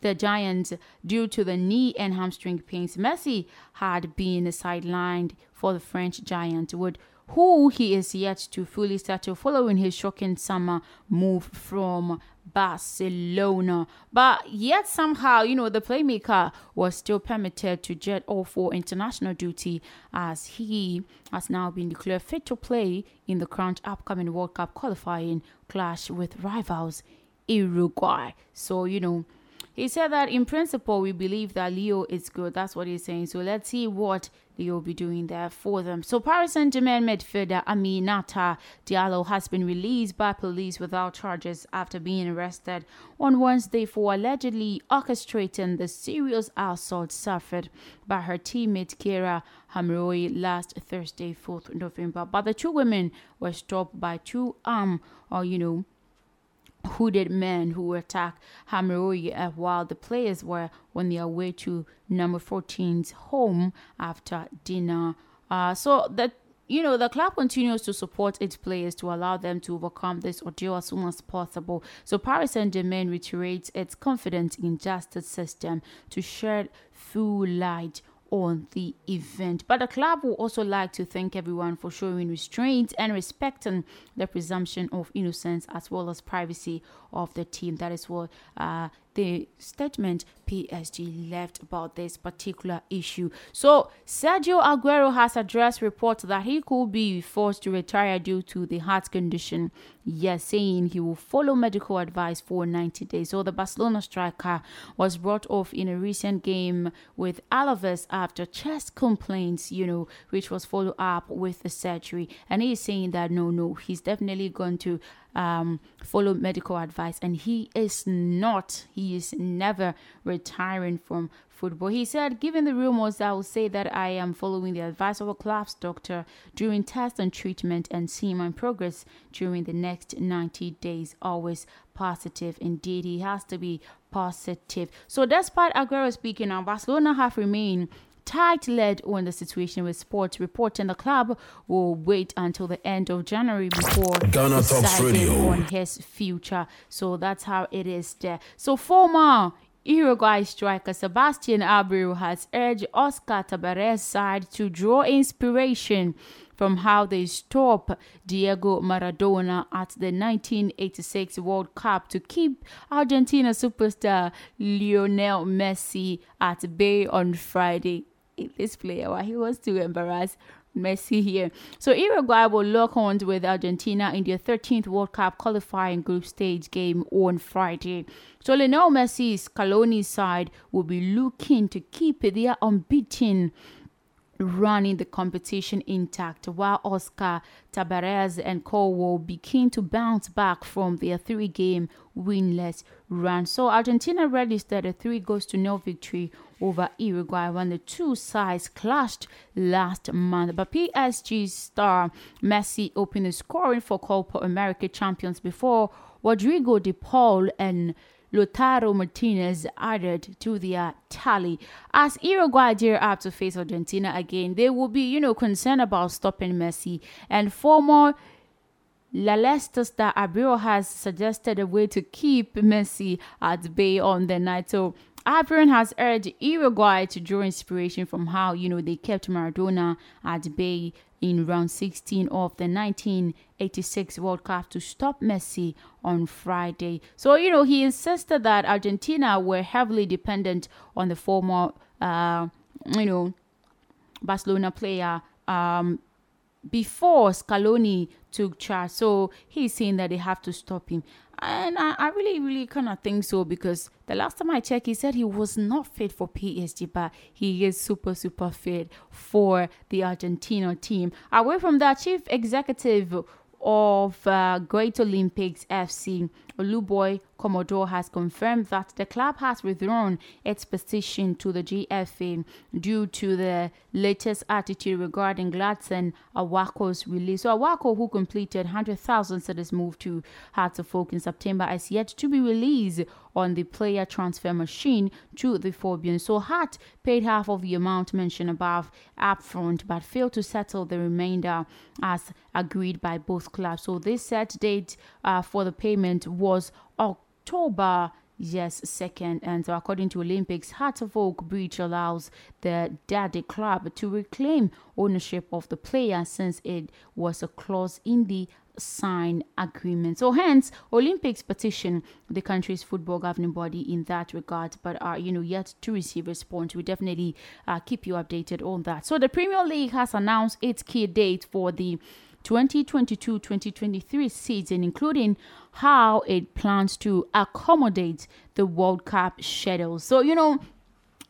[SPEAKER 2] the Giants due to the knee and hamstring pains, Messi had been sidelined for the French Giant, would who he is yet to fully settle following his shocking summer move from Barcelona. But yet somehow, you know, the playmaker was still permitted to jet off for international duty as he has now been declared fit to play in the current upcoming World Cup qualifying clash with rivals Uruguay. So, you know, he said that in principle, we believe that Leo is good. That's what he's saying. So let's see what Leo will be doing there for them. So Paris Saint-Germain midfielder Aminata Diallo has been released by police without charges after being arrested on Wednesday for allegedly orchestrating the serious assault suffered by her teammate Kheira Hamraoui last Thursday, 4th November. But the two women were stopped by two armed, or you know, hooded men who attacked Hamraoui while the players were on their way to number 14's home after dinner. Uh, so that you know, the club continues to support its players to allow them to overcome this ordeal as soon as possible. So Paris Saint-Germain reiterates its confidence in justice system to shed full light on the event. But the club would also like to thank everyone for showing restraint and respecting the presumption of innocence as well as privacy of the team. That is what uh, the statement PSG left about this particular issue. So, Sergio Aguero has addressed reports that he could be forced to retire due to the heart condition. Yes, saying he will follow medical advice for 90 days. So, the Barcelona striker was brought off in a recent game with Alaves after chest complaints, you know, which was followed up with the surgery. And he's saying that no, no, he's definitely going to um, follow medical advice, and he is not, he is never retiring from football. He said, Given the rumors, I will say that I am following the advice of a club's doctor during test and treatment and seeing my progress during the next 90 days. Always positive. Indeed, he has to be positive. So, despite Aguero speaking now, Barcelona have remained tight led on the situation with sports reporting the club will wait until the end of January before
[SPEAKER 1] Ghana
[SPEAKER 2] deciding on his future. So that's how it is there. So former Uruguay striker Sebastian Abreu has urged Oscar Tabarez side to draw inspiration from how they stop Diego Maradona at the 1986 World Cup to keep Argentina superstar Lionel Messi at bay on Friday. This player, why he wants to embarrass Messi here. So Uruguay will lock horns with Argentina in their 13th World Cup qualifying group stage game on Friday. So Lionel Messi's Scaloni side will be looking to keep their unbeaten running the competition intact, while Oscar Tabarez and Cole will be keen to bounce back from their three game winless run. So Argentina registered a three goals to no victory over Uruguay when the two sides clashed last month. But PSG star Messi opened the scoring for Copa America champions before Rodrigo de Paul and Lautaro Martinez added to their uh, tally. As Uruguay gear up to face Argentina again, they will be, you know, concerned about stopping Messi. And former La Leicester star Abreu has suggested a way to keep Messi at bay on the night. So Abreu has urged Uruguay to draw inspiration from how, you know, they kept Maradona at bay in round 16 of the 1986 World Cup to stop Messi on Friday. So, you know, he insisted that Argentina were heavily dependent on the former, uh, you know, Barcelona player um, before Scaloni took charge. So he's saying that they have to stop him. And I, I really, really kind of think so because the last time I checked, he said he was not fit for PSG, but he is super, super fit for the Argentina team. Away from that, chief executive of uh, Great Olympics FC, Oluboi Commodore has confirmed that the club has withdrawn its petition to the GFA due to the latest attitude regarding Gladson Awako's release. So Awako, who completed 100,000 cedis move to Hearts of Oak in September, is yet to be released on the player transfer machine to the Phobians. So Hart paid half of the amount mentioned above upfront, but failed to settle the remainder as agreed by both clubs. So this set date uh, for the payment was October Yes, second. And so according to Olympics, Heart of Oak breach allows the Daddy Club to reclaim ownership of the player since it was a clause in the sign agreement. So hence Olympics petition the country's football governing body in that regard, but are you know yet to receive response. We definitely uh, keep you updated on that. So the Premier League has announced its key date for the 2022 2023 season, including how it plans to accommodate the World Cup schedule. So, you know,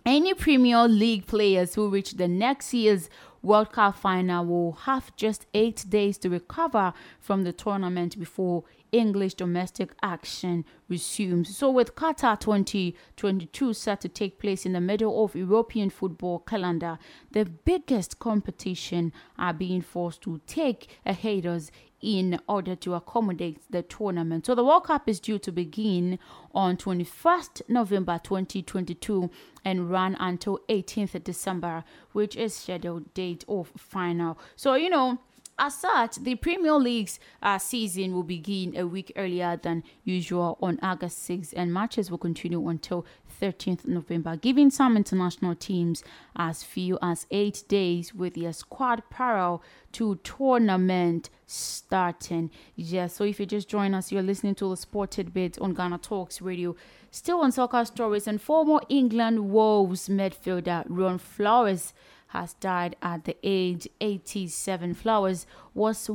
[SPEAKER 2] any Premier League players who reach the next year's World Cup final will have just eight days to recover from the tournament before English domestic action resumes. So, with Qatar 2022 set to take place in the middle of European football calendar, the biggest competition are being forced to take a hiatus in order to accommodate the tournament. So the World Cup is due to begin on 21st November 2022 and run until 18th December, which is scheduled date of final. So you know as such, the Premier League's uh, season will begin a week earlier than usual on August 6th, and matches will continue until 13th November, giving some international teams as few as eight days with their squad parallel to tournament starting. Yes, so if you just join us, you're listening to the Sport Tidbit on Ghana Talks Radio. Still on soccer stories, and former England Wolves midfielder Ron Flowers has died at the age 87. Flowers was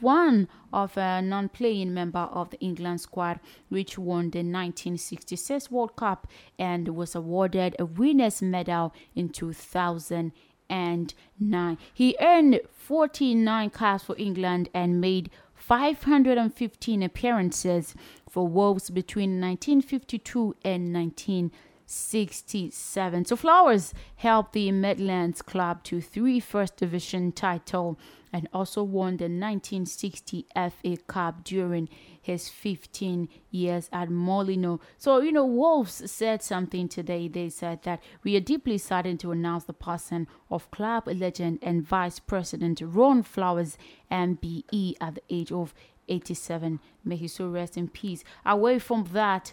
[SPEAKER 2] one of a non-playing member of the England squad which won the 1966 World Cup and was awarded a winner's medal in 2009. He earned 49 caps for England and made 515 appearances for Wolves between 1952 and 1960. 67. So Flowers helped the Midlands club to three First Division title and also won the 1960 FA Cup during his 15 years at Molineux. So, you know, Wolves said something today. They said that we are deeply saddened to announce the passing of club legend and vice president Ron Flowers, MBE, at the age of 87. May he so rest in peace. Away from that,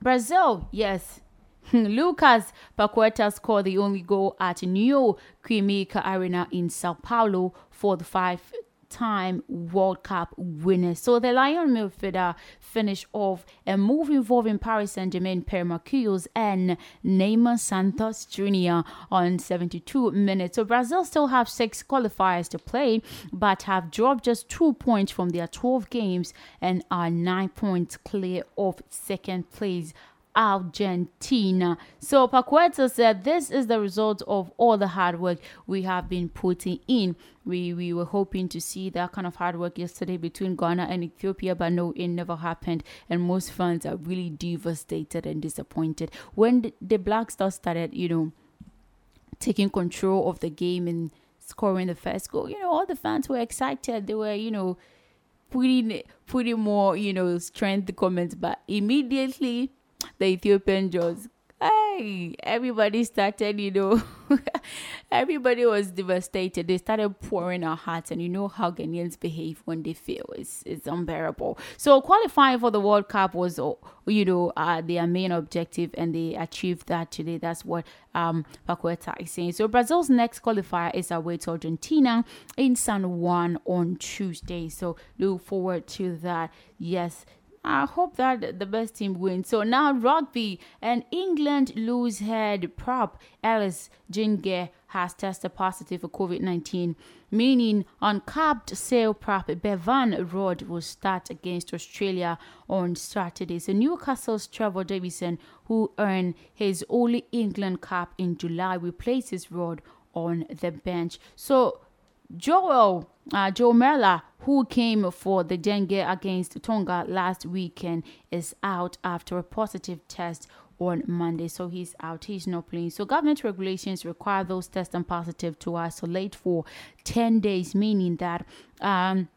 [SPEAKER 2] Brazil, yes, Hmm, Lucas Paqueta scored the only goal at Neo Química Arena in Sao Paulo for the five time World Cup winners. So the Lyon midfielder finished off a move involving Paris Saint Germain, Pierre Marquinhos, and Neymar Santos Jr. on 72 minutes. So Brazil still have six qualifiers to play, but have dropped just two points from their 12 games and are nine points clear of second place Argentina. So Paqueta said this is the result of all the hard work we have been putting in. We we were hoping to see that kind of hard work yesterday between Ghana and Ethiopia, but no, it never happened. And most fans are really devastated and disappointed. When the, Black Stars started, you know, taking control of the game and scoring the first goal, you know, all the fans were excited. They were, you know, putting putting more, you know, strength comments, but immediately the Ethiopian Jaws. Hey, everybody started, you know, everybody was devastated. They started pouring our hearts, and you know how Ghanaians behave when they fail. It's, it's unbearable. So, qualifying for the World Cup was, you know, uh, their main objective, and they achieved that today. That's what um, Paqueta is saying. So, Brazil's next qualifier is away to Argentina in San Juan on Tuesday. So, look forward to that. Yes, I hope that the best team wins. So now rugby and England lose head prop Ellis Genge has tested positive for COVID-19, meaning uncapped sale prop Bevan Rodd will start against Australia on Saturday. So Newcastle's Trevor Davison, who earned his only England cap in July, replaces Rodd on the bench. So Joel uh, Joe Marler, who came for the Genge against Tonga last weekend, is out after a positive test on Monday. So he's out. He's not playing. So government regulations require those tests and positive to isolate for 10 days, meaning that um,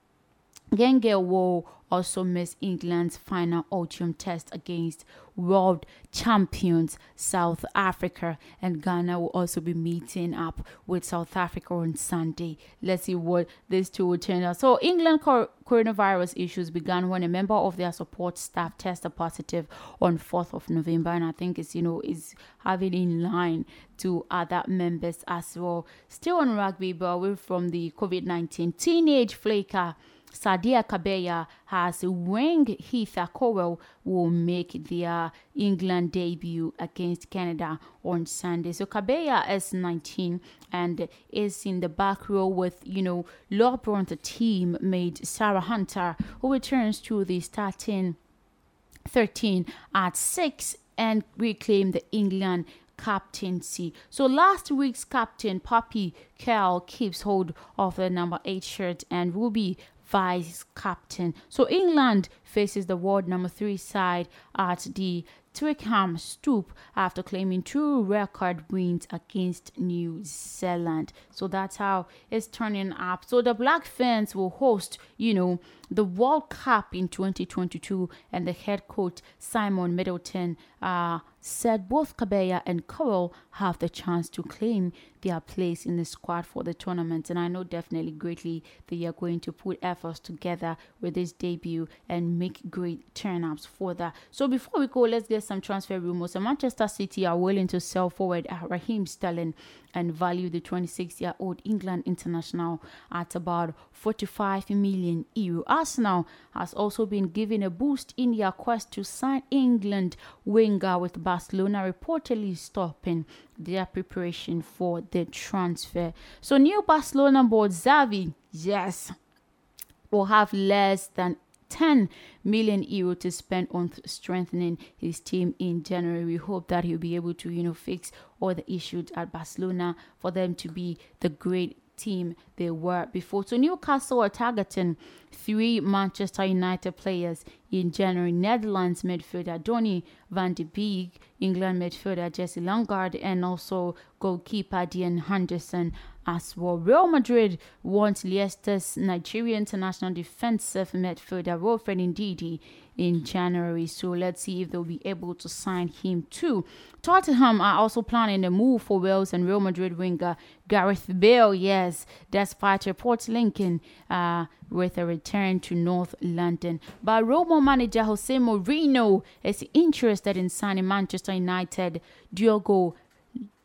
[SPEAKER 2] Genge will also miss England's final autumn test against world champions South Africa. And Ghana will also be meeting up with South Africa on Sunday. Let's see what these two will turn out. So, England cor- coronavirus issues began when a member of their support staff tested positive on 4th of November. And I think it's, you know, is having in line to other members as well. Still on rugby, but away from the COVID 19 teenage flanker. Sadia Kabeya has winged Heath Cowell will make their England debut against Canada on Sunday. So Kabeya is 19 and is in the back row with, you know, Laura Bronte team teammate Sarah Hunter, who returns to the starting 13 at 6 and reclaim the England captaincy. So last week's captain Poppy Cal keeps hold of the number 8 shirt and be vice captain. So England faces the world number three side at the Twickenham Stoop after claiming two record wins against New Zealand. So that's how it's turning up. So the Black Ferns will host, you know, the World Cup in 2022, and the head coach Simon Middleton uh, said both Kabeya and Cowell have the chance to claim their place in the squad for the tournament. And I know definitely greatly they are going to put efforts together with this debut and make great turn-ups for that. So before we go, let's get some transfer rumors. And Manchester City are willing to sell forward Raheem Sterling and value the 26 year old England international at about 45 million euro. Arsenal has also been given a boost in their quest to sign England winger, with Barcelona reportedly stopping their preparation for the transfer. So, new Barcelona board Xavi, yes, will have less than 10 million euro to spend on th- strengthening his team in January. We hope that he'll be able to, you know, fix all the issues at Barcelona for them to be the great team they were before. So Newcastle are targeting three Manchester United players in January. Netherlands midfielder Donny van de Beek, England midfielder Jesse Lingard, and also goalkeeper Dean Henderson. As well. Real Madrid want Leicester's Nigerian international defensive midfielder Wilfred Ndidi in January. So let's see if they'll be able to sign him too. Tottenham are also planning a move for Wales and Real Madrid winger Gareth Bale. Yes, despite reports linking uh, with a return to North London. But Roma manager Jose Mourinho is interested in signing Manchester United Diogo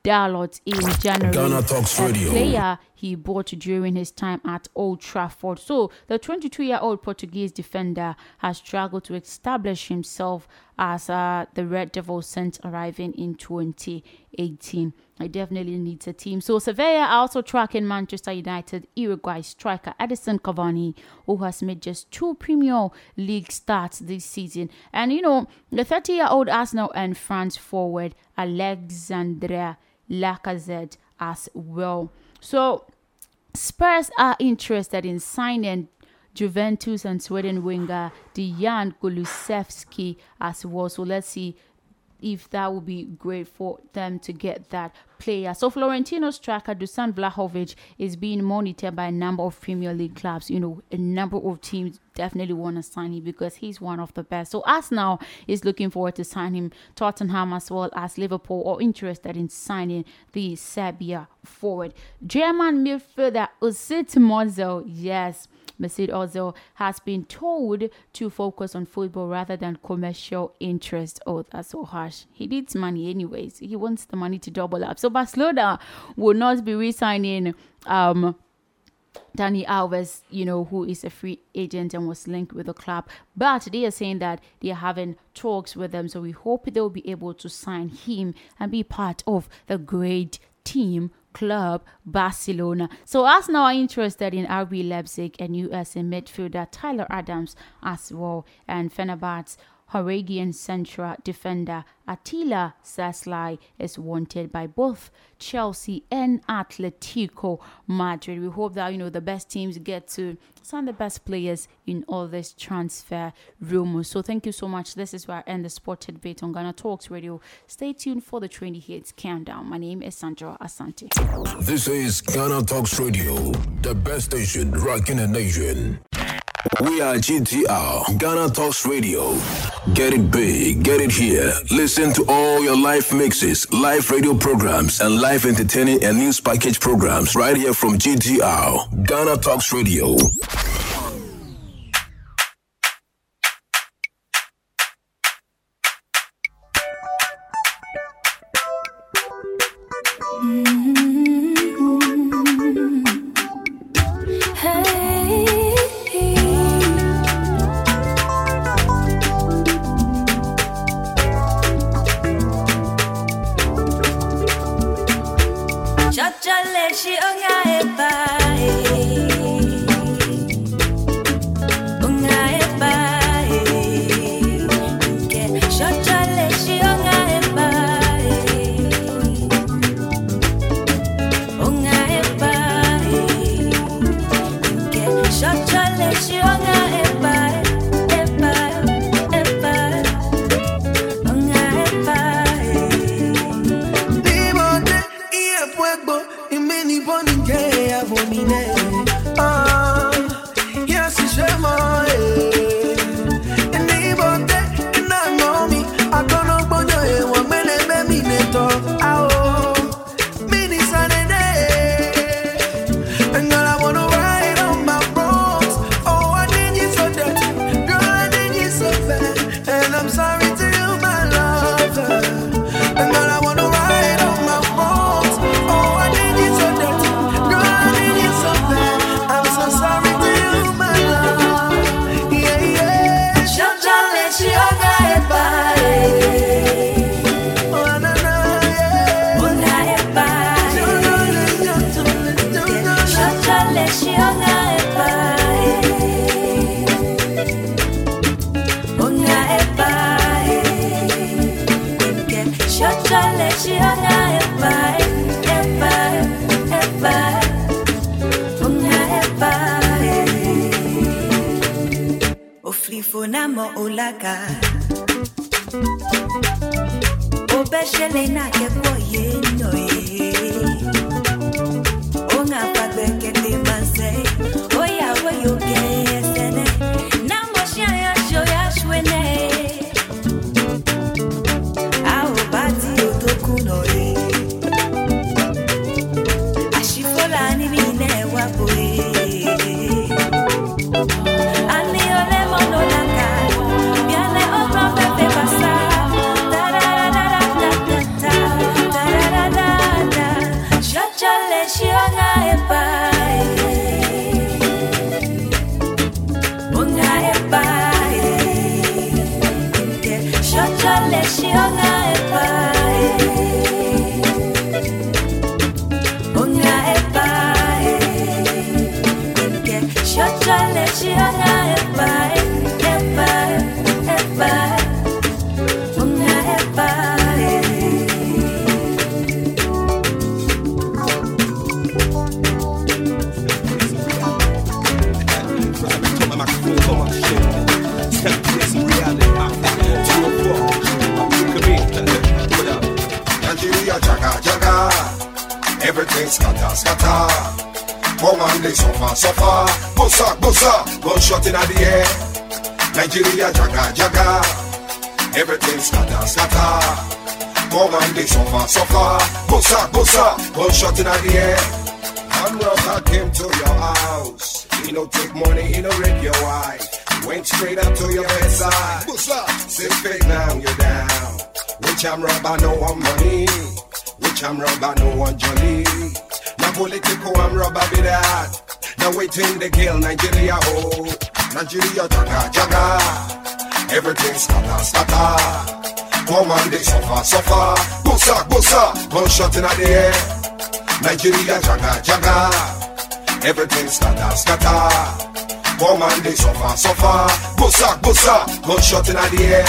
[SPEAKER 2] Dalot in January.
[SPEAKER 18] Ghana Talks Radio.
[SPEAKER 2] player he bought during his time at Old Trafford. So the 22-year-old Portuguese defender has struggled to establish himself as uh, the Red Devils since arriving in 2018. I definitely needs a team. So Sevilla are also tracking Manchester United Uruguay striker Edinson Cavani, who has made just two Premier League starts this season. And you know, the 30-year-old Arsenal and France forward Alexandre Lacazette as well. So Spurs are interested in signing Juventus and Sweden winger Dejan Kulusevski as well. So let's see if that would be great for them to get that player. So Fiorentina striker Dusan Vlahovic is being monitored by a number of Premier League clubs. You know, a number of teams definitely want to sign him because he's one of the best. So Arsenal is looking forward to sign him. Tottenham as well as Liverpool are interested in signing the Serbia forward. German midfielder Usit Mozel, yes. Mesut Ozil has been told to focus on football rather than commercial interest. Oh, that's so harsh. He needs money anyways. He wants the money to double up. So Barcelona will not be re-signing um Dani Alves, you know, who is a free agent and was linked with the club. But they are saying that they are having talks with them. So we hope they'll be able to sign him and be part of the great team club Barcelona. So Arsenal are interested in RB Leipzig and US midfielder Tyler Adams as well. And Fenerbahce Horagian central defender Attila Szalai is wanted by both Chelsea and Atletico Madrid. We hope that you know the best teams get to sign the best players in all this transfer rumors. So thank you so much. This is where I end the sport bit on Ghana Talks Radio. Stay tuned for the 20 hits countdown. My name is Sandra Asante.
[SPEAKER 18] This is Ghana Talks Radio, the best station rocking in the nation. We are GTR, Ghana Talks Radio. Get it big, get it here. Listen to all your live mixes, live radio programs, and live entertaining and news package programs right here from GTR, Ghana Talks Radio.
[SPEAKER 19] Obeshele na ke boye no ye
[SPEAKER 20] they suffer suffer. Bossa bossa, gunshot in the air. Nigeria jaga jaga, everything scatter scatter. Come on, they suffer suffer. Bossa bossa, gunshot in the air. One robber came to your house. He no take money, he no rape your wife. He went straight up to your bedside. Bussa, sit fake now, you're down. Which I'm robber, no one money. Which I'm robber, no one jolly. Political, I'm robber be that. Now waiting the girl, Nigeria, oh. Nigeria, jaga, jaga. Everything scatter, scatter. Come on, they suffer, suffer. Bossa, bossa, gunshot in the air. Nigeria jaga jaga Everything scatter scatter Come on they suffer suffer Bossa bossa Gunshot in the air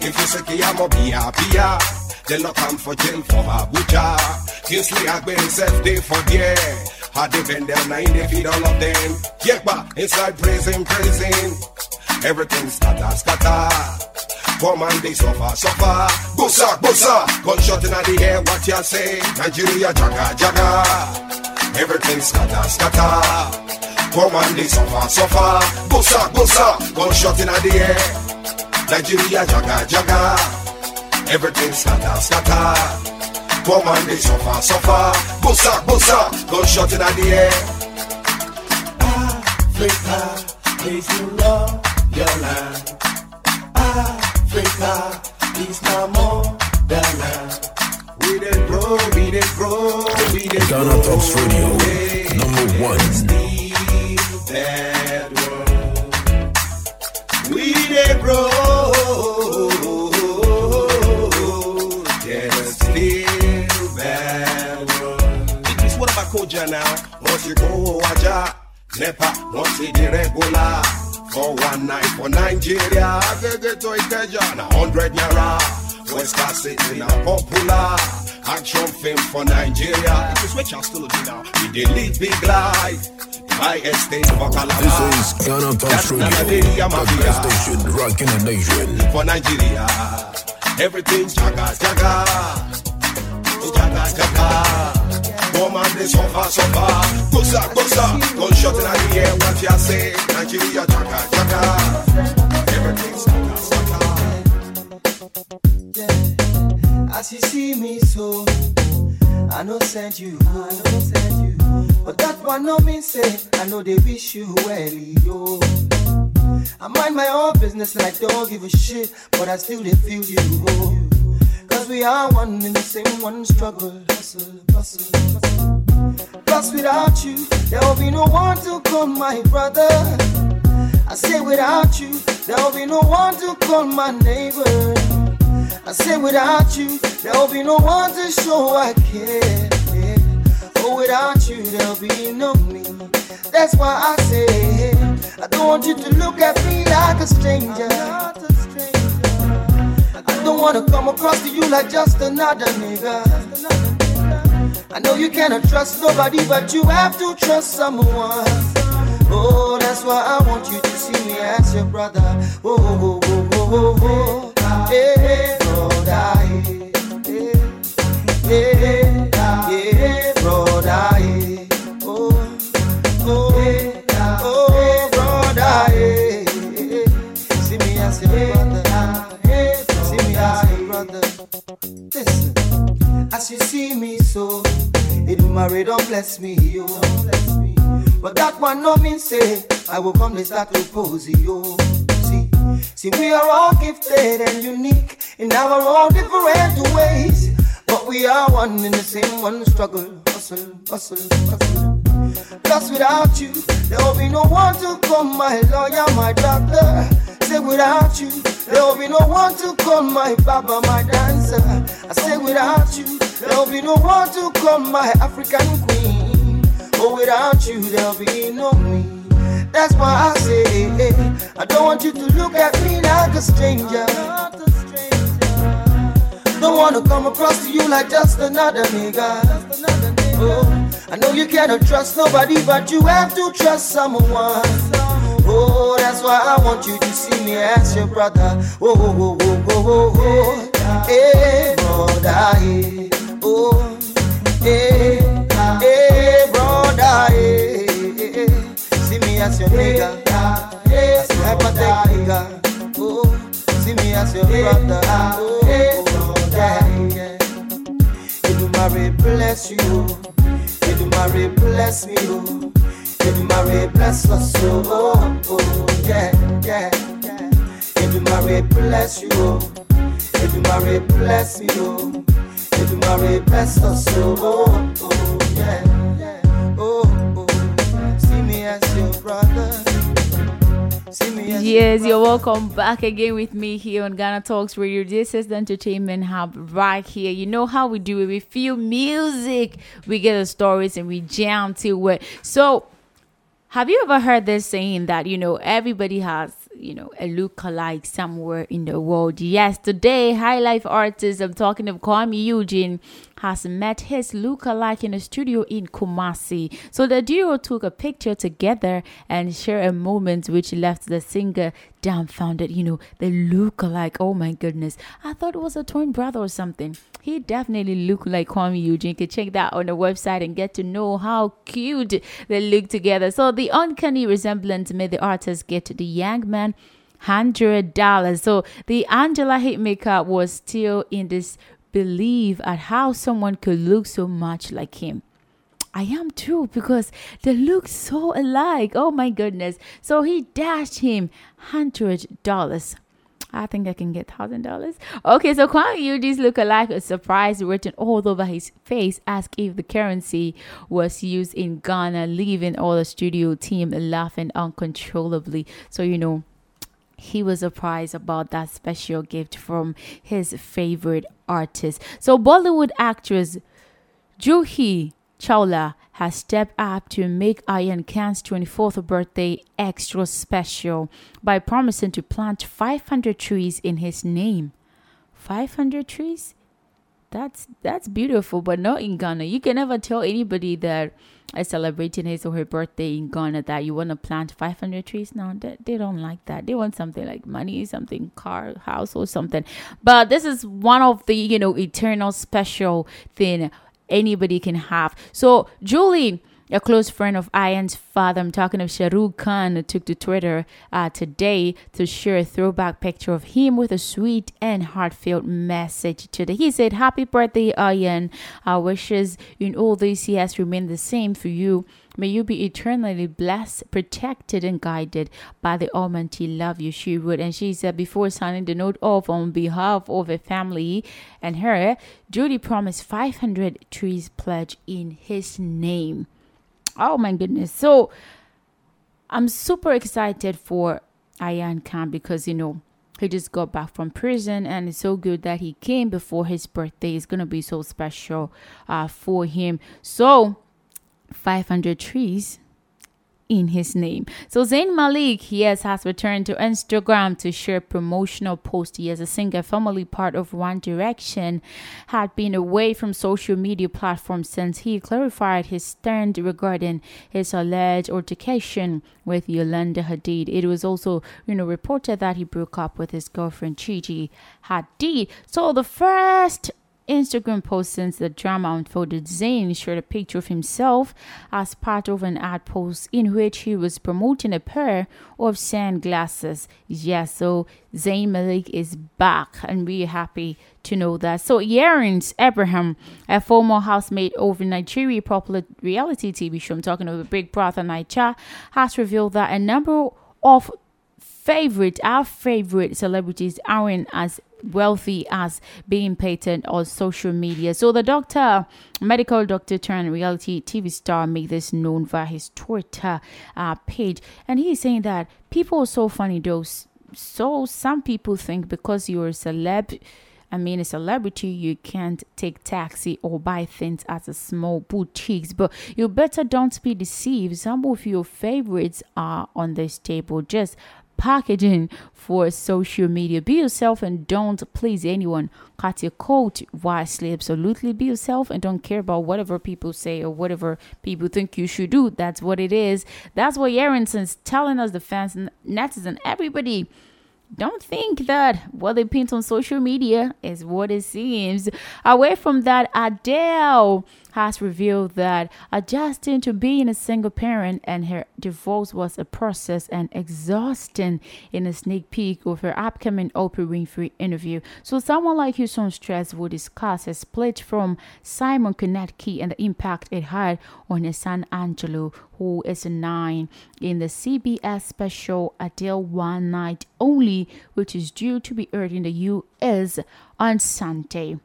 [SPEAKER 20] If you say Kiyamo Bia Bia They lock am for jail for Abuja Kingsley Agbe himself they for there Had they been there nine they feed all of them Yekba inside prison prison Everything scatter scatter Come on, they suffer, suffer. Bossa, bossa. Gunshot in the air, what you say? Nigeria, jaga, jaga. Everything scatter, scatter. Come on, they suffer, suffer. Bossa, bossa. Gunshot in the air. Nigeria, jaga, jaga. Everything scatter, scatter. Come on, they suffer, suffer. Bossa, bossa. Gunshot in the air.
[SPEAKER 21] Africa, please you love your land. Africa is no more than land.
[SPEAKER 20] We did grow, we did grow, we did
[SPEAKER 1] Ghana
[SPEAKER 20] grow.
[SPEAKER 1] Talks Radio, number one.
[SPEAKER 20] That world. We did grow.
[SPEAKER 13] Koja now?
[SPEAKER 20] Once you go Waja, Nepa, once you the regular. For one night for Nigeria, I get to Ikeja, na hundred naira. West City, na popular. Action film for Nigeria.
[SPEAKER 13] Idris, which are still a now?
[SPEAKER 20] We dey lead big life. High estate for Calabar.
[SPEAKER 1] This is Ghana Talks Radio,
[SPEAKER 20] Nigeria,
[SPEAKER 1] the best station rocking the nation.
[SPEAKER 20] For Nigeria, everything's jaga jaga. Jaga jaga. Come on, they suffer, suffer. Gosa, gosa. Gunshot in the air, what you say? Nigeria, jaga jaga. Everything's jaga jaga.
[SPEAKER 21] As you see me so, I know send you, I know send you. But that one no mean say, I know they wish you well, yo. I mind my own business and I don't give a shit, but I still they feel you. Oh. Cause we are one in the same one struggle. Hustle. Plus without you, there will be no one to call my brother. I say without you, there will be no one to call my neighbor. I say without you, there will be no one to show I care. Oh, without you, there'll be no me. That's why I say, I don't want you to look at me like a stranger. I don't wanna come across to you like just another nigga. I know you cannot trust nobody, but you have to trust someone. Oh, that's why I want you to see me as your brother. Oh, oh, oh, oh, oh, oh. Hey, brother. Hey, hey, Listen, as you see me so, it marry don't bless me, yo. But that one no mean say I will come and start to pose yo. See, see we are all gifted and unique in our own different ways. But we are one in the same one struggle. Hustle, hustle, hustle. Cause without you, there will be no one to come my lawyer, my doctor. Say without you, there will be no one to call my baba, my dancer. I say without you, there will be no one to call my African queen. Oh, without you, there'll be no me. That's why I say, I don't want you to look at me like a stranger. Don't wanna come across to you like just another nigga. Oh, I know you cannot trust nobody, but you have to trust someone. Oh, that's why I want you to see me as your brother. Oh, oh, oh, oh, oh, oh, oh. Hey, brother, hey. Oh, hey, hey, brother, hey, hey, hey. See me as your nigga. As your hypothetical nigga. Oh, see me as your brother. Oh, oh, yeah, yeah. Edumare bless you. Edumare bless me. Oh. Edumare bless us. Oh, oh, oh, yeah, yeah, yeah. Edumare bless you. Oh. Edumare bless me. Oh. Edumare bless us. Oh, oh, oh, yeah, yeah. Oh, oh. See me as your brother. See me as
[SPEAKER 2] Yes, you're welcome back again with me here on Ghana Talks Radio. This is the Entertainment Hub right here. You know how we do it. We feel music, we get the stories, and we jam to it. So, have you ever heard this saying that you know everybody has you know a look-alike somewhere in the world? Yes, today High Life artist I'm talking of Kwame Eugene has met his look-alike in a studio in Kumasi. So the duo took a picture together and shared a moment which left the singer dumbfounded. You know, they look alike. Oh my goodness. I thought it was a twin brother or something. He definitely looked like Kwame Eugene. You can check that on the website and get to know how cute they look together. So the uncanny resemblance made the artist get the young man hundred dollars. So the Angela hitmaker was still in this belief at how someone could look so much like him. I am too because they look so alike. Oh my goodness. So he dashed him hundred dollars. I think I can get thousand dollars. Okay, so Kwame Eugene's look alike a surprise written all over his face, asked if the currency was used in Ghana, leaving all the studio team laughing uncontrollably. So you know he was surprised about that special gift from his favorite artist. So Bollywood actress Juhi Chawla has stepped up to make Aryan Khan's 24th birthday extra special by promising to plant 500 trees in his name. 500 trees? That's that's beautiful, but not in Ghana. You can never tell anybody that is celebrating his or her birthday in Ghana that you want to plant 500 trees. No, they, they don't like that. They want something like money, something car, house, or something. But this is one of the you know eternal special thing anybody can have. So Julie a close friend of Aryan's father, I'm talking of Shahrukh Khan, took to Twitter uh, today to share a throwback picture of him with a sweet and heartfelt message today. He said, Happy birthday, Aryan. Our wishes in all these years remain the same for you. May you be eternally blessed, protected, and guided by the Almighty. Love you, she would. And she said, before signing the note off on behalf of her family and her, Juhi promised 500 trees pledge in his name. Oh my goodness. So I'm super excited for Aryan Khan because, you know, he just got back from prison and it's so good that he came before his birthday. It's to be so special uh, for him. So 500 trees in his name. So Zayn Malik, yes, has returned to Instagram to share promotional post. He is a singer formerly part of One Direction, had been away from social media platforms since he clarified his stand regarding his alleged altercation with Yolanda Hadid. It was also, you know, reported that he broke up with his girlfriend Gigi Hadid. So the first Instagram post since the drama unfolded, Zayn shared a picture of himself as part of an ad post in which he was promoting a pair of sunglasses. Yes, so Zayn Malik is back, and we're happy to know that. So, Yerins Abraham, a former housemate of Nigeria popular reality TV show, I'm talking about Big Brother Naija, has revealed that a number of favorite, our favorite celebrities aren't as wealthy as being patent on social media. So the doctor, medical doctor turned reality TV star, made this known via his Twitter uh, page, and he's saying that people are so funny. Those so some people think because you're a celeb. I mean, a celebrity, you can't take taxi or buy things at a small boutiques, but you better don't be deceived. Some of your favorites are on this table. Just packaging for social media. Be yourself and don't please anyone. Cut your coat wisely. Absolutely be yourself and don't care about whatever people say or whatever people think you should do. That's what it is. That's what Yaronson's telling us, the fans and netizens, everybody. Don't think that what they paint on social media is what it seems. Away from that, Adele has revealed that adjusting to being a single parent and her divorce was a process and exhausting in a sneak peek of her upcoming Oprah Winfrey interview. So, someone like You songstress will discuss a split from Simon Konecki and the impact it had on his son Angelo, who is nine, in the CBS special Adele One Night Only, which is due to be aired in the US on Sunday.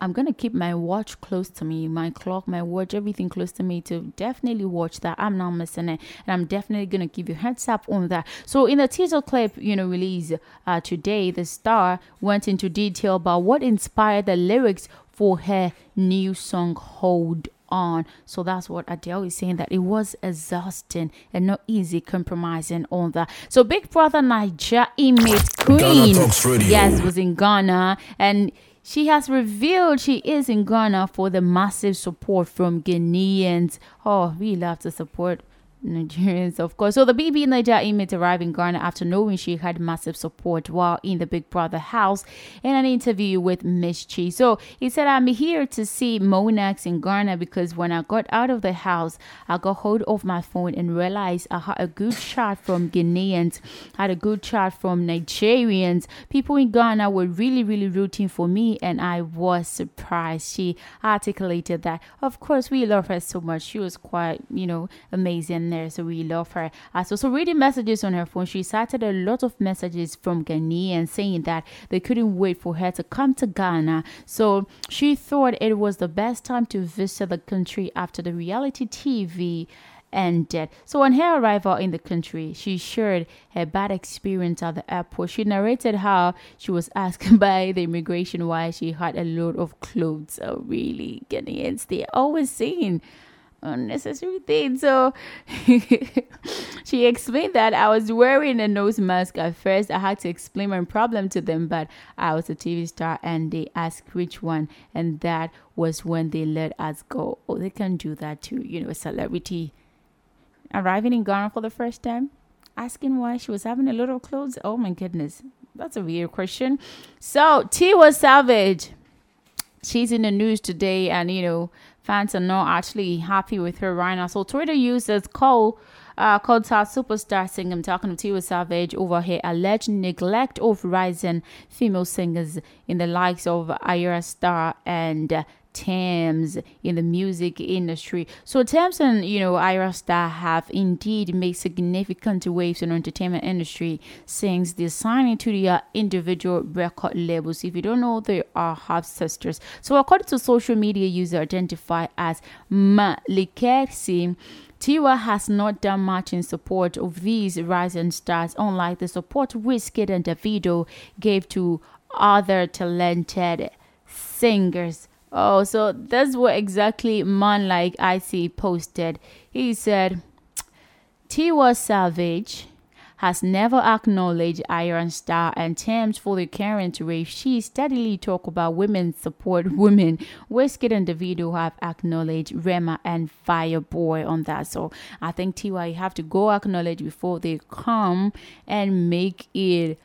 [SPEAKER 2] I'm gonna keep my watch close to me, my clock, my watch, everything close to me to definitely watch that. I'm not missing it, and I'm definitely gonna give you heads up on that. So in the teaser clip, you know, release uh, today, the star went into detail about what inspired the lyrics for her new song "Hold on. So that's what Adele is saying that it was exhausting and not easy compromising on that. So Big Brother Naija image Queen, yes, was in Ghana and. She has revealed she is in Ghana for the massive support from Ghanaians. Oh, we love to support Nigerians, of course. So the BB Naija inmate arrived in Ghana after knowing she had massive support while in the Big Brother house in an interview with Miss Chi. So he said, I'm here to see Monax in Ghana because when I got out of the house, I got hold of my phone and realized I had a good chat from Ghanaians, had a good chat from Nigerians. People in Ghana were really, really rooting for me, and I was surprised. She articulated that. Of course, we love her so much. She was quite, you know, amazing there, so we love her. Uh, so, so reading messages on her phone, she cited a lot of messages from Ghanaians saying that they couldn't wait for her to come to Ghana. So she thought it was the best time to visit the country after the reality TV ended. So on her arrival in the country, she shared her bad experience at the airport. She narrated how she was asked by the immigration why she had a load of clothes. Oh, really? Ghanaians, they're always saying unnecessary thing. So she explained that I was wearing a nose mask at first. I had to explain my problem to them, but I was a TV star and they asked which one, and that was when they let us go. Oh, they can do that too, you know, a celebrity arriving in Ghana for the first time, asking why she was having a lot of clothes. Oh my goodness, that's a weird question. So Tiwa Savage, she's in the news today, and you know fans are not actually happy with her right now. So Twitter users call. Uh, called her superstar singer. I'm talking to Tiwa Savage over her alleged neglect of rising female singers in the likes of Ayra Starr and Tems in the music industry. So Tems and you know Ayra Starr have indeed made significant waves in the entertainment industry since the signing to their uh, individual record labels. If you don't know, they are half sisters. So according to social media user identified as Malikesi. Tiwa has not done much in support of these rising stars, unlike the support Wizkid and Davido gave to other talented singers. Oh, so that's what exactly man like IC posted. He said, Tiwa Savage has never acknowledged Ayra Starr and Tems for the current rave. She steadily talk about women support women. Wizkid and Davido have acknowledged Rema and Fireboy on that. So I think Tiwa you have to go acknowledge before they come and make it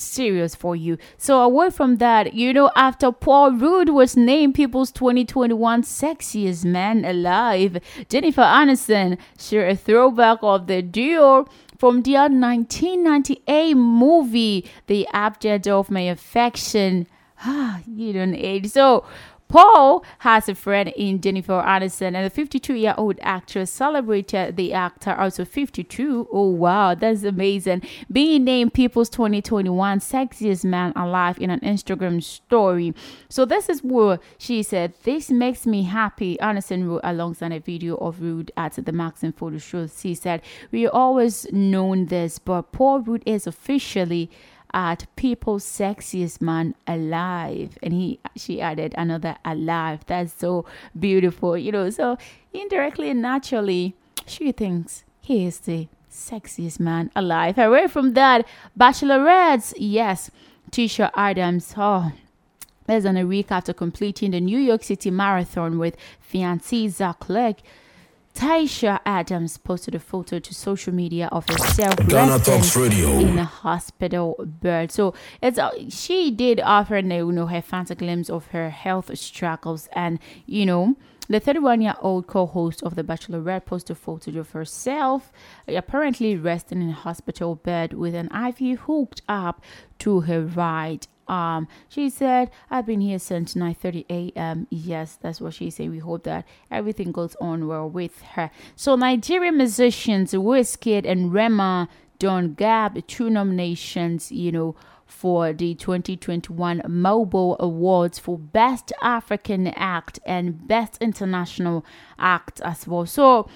[SPEAKER 2] serious for you. So away from that, you know, after Paul Rudd was named People's 2021 Sexiest Man Alive, Jennifer Aniston shared a throwback of the duo from their 1998 movie, The Object of My Affection. Ah, you don't age. So Paul has a friend in Jennifer Aniston, and the 52 year old actress celebrated the actor, also 52. Oh, wow, that's amazing. Being named People's 2021 Sexiest Man Alive in an Instagram story. So, this is where she said, This makes me happy. Aniston wrote alongside a video of Rudd at the Maxim photo shoot. She said, We always known this, but Paul Rudd is officially at people's sexiest man alive and he she added another alive. That's so beautiful you know so indirectly and naturally she thinks he is the sexiest man alive. Away from that bachelorettes yes Tayshia Adams. Oh less than a week after completing the new york city marathon with fiancé Zac Clark Tayshia Adams posted a photo to social media of herself in a hospital bed. So it's uh, she did offer you know her fans a glimpse of her health struggles, and you know the 31 year old co host of The Bachelorette posted a photo of herself apparently resting in a hospital bed with an IV hooked up to her right arm. She said, I've been here since 9:30 a.m. Yes, that's what she said. We hope that everything goes on well with her. So Nigerian musicians Wizkid and Rema Don Gab, two nominations, you know, for the 2021 MOBO Awards for Best African Act and Best International Act as well. So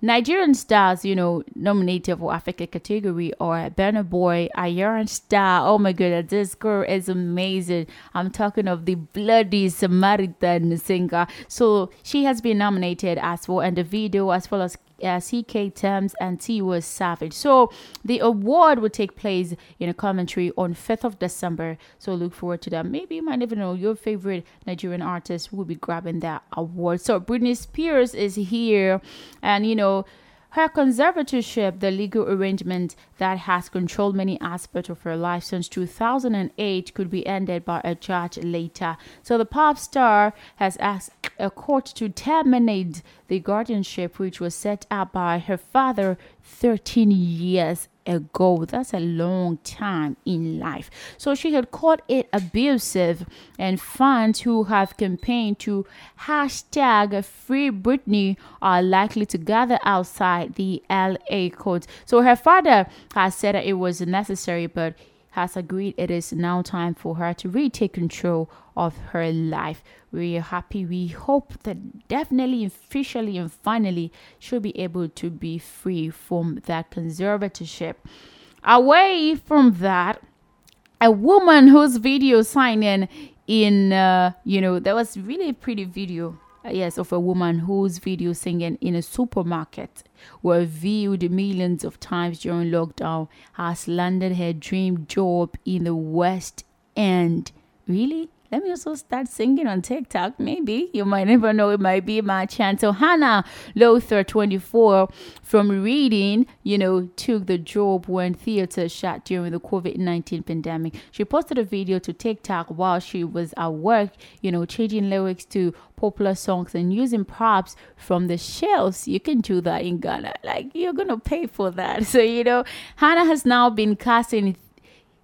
[SPEAKER 2] Nigerian stars, you know, nominated for Africa category are Burna Boy, Ayra Starr. Oh my goodness, this girl is amazing. I'm talking of the bloody Samaritan singer. So she has been nominated as well, and the video as well as uh, CKay Tems and Tiwa Savage. So the award will take place in a commentary on 5th of December. So look forward to that. Maybe you might even know your favorite Nigerian artist will be grabbing that award. So Britney Spears is here, and you know. Her conservatorship, the legal arrangement that has controlled many aspects of her life since 2008, could be ended by a judge later. So the pop star has asked a court to terminate the guardianship, which was set up by her father 13 years ago. That's a long time in life. So she had called it abusive, and fans who have campaigned to hashtag Free Britney are likely to gather outside the LA court. So her father has said that it was necessary, but has agreed it is now time for her to retake control of her life. We are happy. We hope that definitely, officially, and finally, she'll be able to be free from that conservatorship. Away from that, a woman whose video signing in, uh, you know, there was really a pretty video Uh, yes, of a woman whose video singing in a supermarket were viewed millions of times during lockdown has landed her dream job in the West End. Really? Let me also start singing on TikTok. Maybe you might never know. It might be my chance. So Hannah Lowther, 24, from reading, you know, took the job when theater shut during the COVID 19 pandemic. She posted a video to TikTok while she was at work, you know, changing lyrics to popular songs and using props from the shelves. You can do that in Ghana. Like you're gonna pay for that. So you know, Hannah has now been casting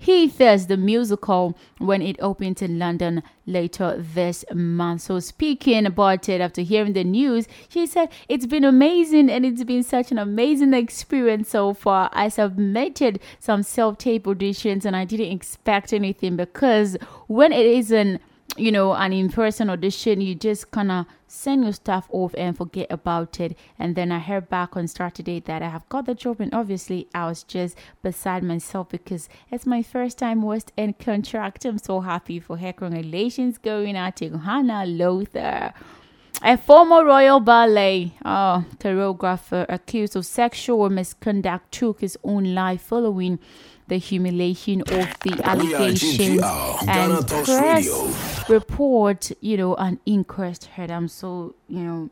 [SPEAKER 2] Heathers the musical when it opened in London later this month. So speaking about it after hearing the news, she said it's been amazing and it's been such an amazing experience so far. I submitted some self-tape auditions and I didn't expect anything because when it isn't you know, an in person audition, you just kind of send your stuff off and forget about it. And then I heard back on Saturday that I have got the job, and obviously, I was just beside myself because it's my first time West End contract. I'm so happy for her. Congratulations going out to Hannah Lowther. A former Royal Ballet oh, choreographer accused of sexual misconduct took his own life following the humiliation of the allegations and press report, you know, an inquest heard. I'm so, you know,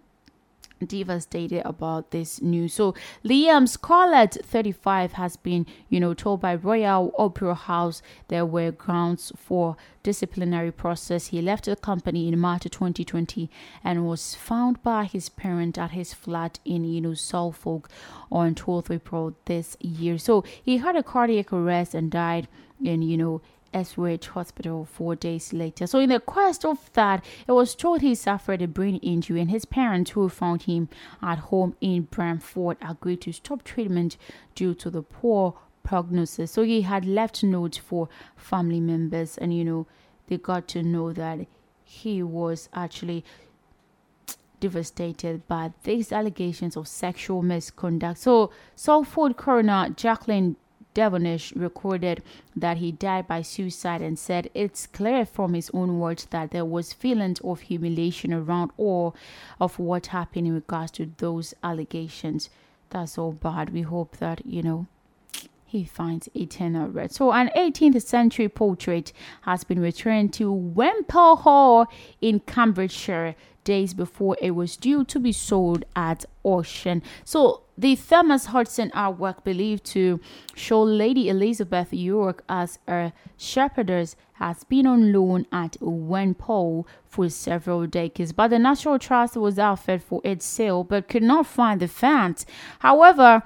[SPEAKER 2] devastated about this news. So Liam Scarlett, 35, has been, you know, told by Royal Opera House there were grounds for disciplinary process. He left the company in March 2020 and was found by his parent at his flat in, you know, Suffolk on 12th April this year. So he had a cardiac arrest and died in, you know, Ipswich Hospital four days later. So, in the quest of that, it was told he suffered a brain injury, and his parents, who found him at home in Brantford, agreed to stop treatment due to the poor prognosis. So, he had left notes for family members, and you know, they got to know that he was actually devastated by these allegations of sexual misconduct. So, Suffolk coroner Jacqueline Devonish recorded that he died by suicide and said it's clear from his own words that there was feelings of humiliation around all of what happened in regards to those allegations. That's all bad. We hope that, you know, he finds eternal rest. So, an 18th century portrait has been returned to Wimpole Hall in Cambridgeshire days before it was due to be sold at auction. So, the Thomas Hudson artwork, believed to show Lady Elizabeth Yorke as a shepherdess, has been on loan at Wimpole for several decades. But the National Trust was offered for its sale but could not find the fans. However,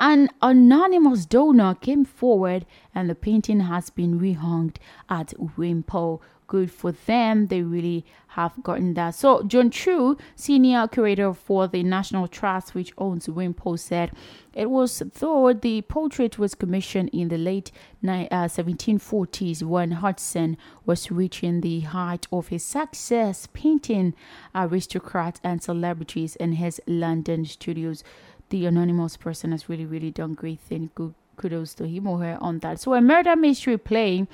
[SPEAKER 2] an anonymous donor came forward and the painting has been rehung at Wimpole. Good for them. They really have gotten that. So, John Chu, senior curator for the National Trust, which owns Wimpole, said it was thought the portrait was commissioned in the late ni- uh, 1740s when Hudson was reaching the height of his success, painting aristocrats and celebrities in his London studios the anonymous person has really, really done great things. Good kudos to him or her on that. So a murder mystery play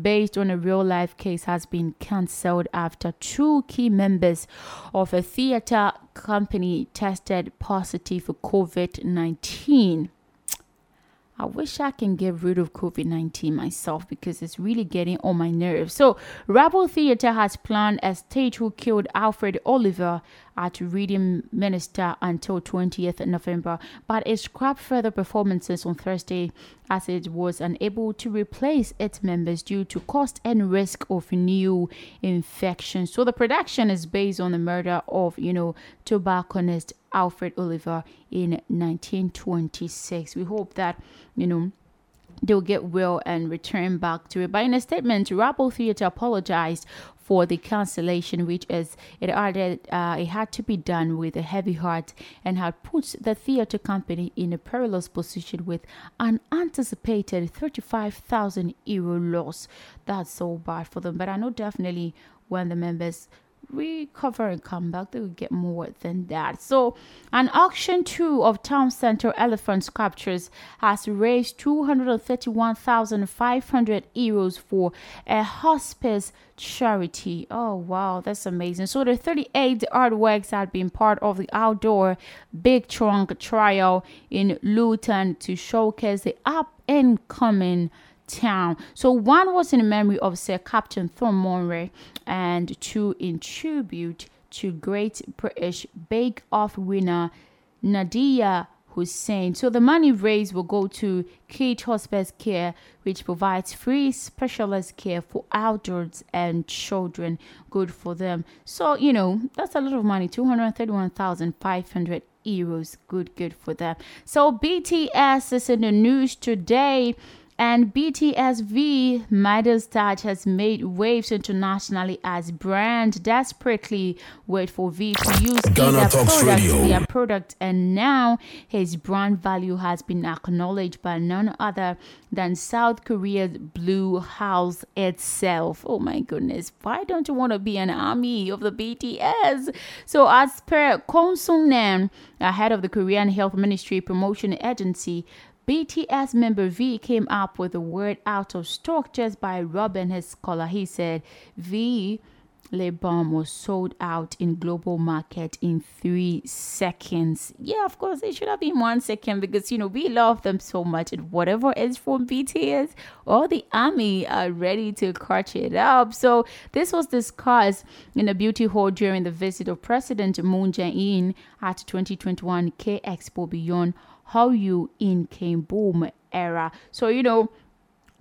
[SPEAKER 2] based on a real life case has been cancelled after two key members of a theater company tested positive for COVID-19. I wish I can get rid of COVID 19 myself because it's really getting on my nerves. So, Rabble Theatre has planned a stage who killed Alfred Oliver at Reading Minster until 20th November, but it scrapped further performances on Thursday as it was unable to replace its members due to cost and risk of new infections. So, the production is based on the murder of, you know, tobacconist Alfred Oliver in 1926. We hope that, you know, they'll get well and return back to it. But in a statement, Rabble Theatre apologized for the cancellation, which is it added uh, it had to be done with a heavy heart and had put the theatre company in a perilous position with an anticipated 35,000 euro loss. That's so bad for them. But I know definitely when the members recover and come back, they will get more than that. So, an auction two of Town Center elephant sculptures has raised 231,500 euros for a hospice charity. Oh, wow, that's amazing. So, the 38 artworks had been part of the outdoor Big Trunk trial in Luton to showcase the up and coming town. So one was in memory of Sir Captain Thornmonray and two in tribute to great British Bake Off winner Nadiya Hussain. So the money raised will go to Keech Hospice Care, which provides free specialist care for adults and children. Good for them. So, you know, that's a lot of money 231,500 euros. Good, good for them. So BTS is in the news today. And BTSV Midas Touch has made waves internationally as brand desperately wait for V to use
[SPEAKER 1] Ghana
[SPEAKER 2] product,
[SPEAKER 1] Radio.
[SPEAKER 2] their product, and now his brand value has been acknowledged by none other than South Korea's Blue House itself. Oh my goodness, why don't you want to be an army of the BTS? So, as per Kong Sung Nam, head of the Korean Health Ministry Promotion Agency, BTS member V came up with the word out of stock just by rubbing his collar. He said V lip balm was sold out in global market in three seconds. Yeah, of course, it should have been one second because you know we love them so much, and whatever is from BTS, all the army are ready to catch it up. So this was discussed in a beauty hall during the visit of President Moon Jae-in at 2021 K Expo Beyond how you in came boom era. So you know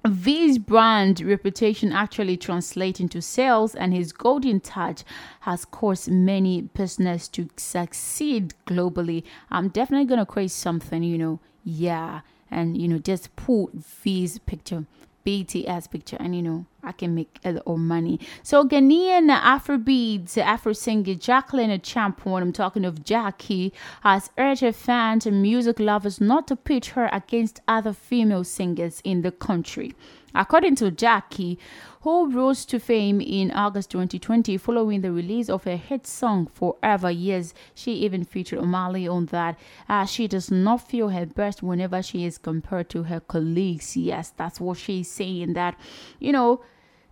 [SPEAKER 2] V's brand reputation actually translates into sales, and his golden touch has caused many business to succeed globally. I'm definitely gonna create something, you know, yeah, and you know, just put V's picture BTS picture, and you know, I can make a little money. So, Ghanaian Afrobeats Afro singer Jacqueline Acheampong, I'm talking of Gyakie, has urged her fans and music lovers not to pitch her against other female singers in the country. According to Gyakie, who rose to fame in August 2020 following the release of her hit song Forever Years, she even featured Omah Lay on that. Uh, she does not feel her best whenever she is compared to her colleagues. Yes, that's what she's saying. That, you know,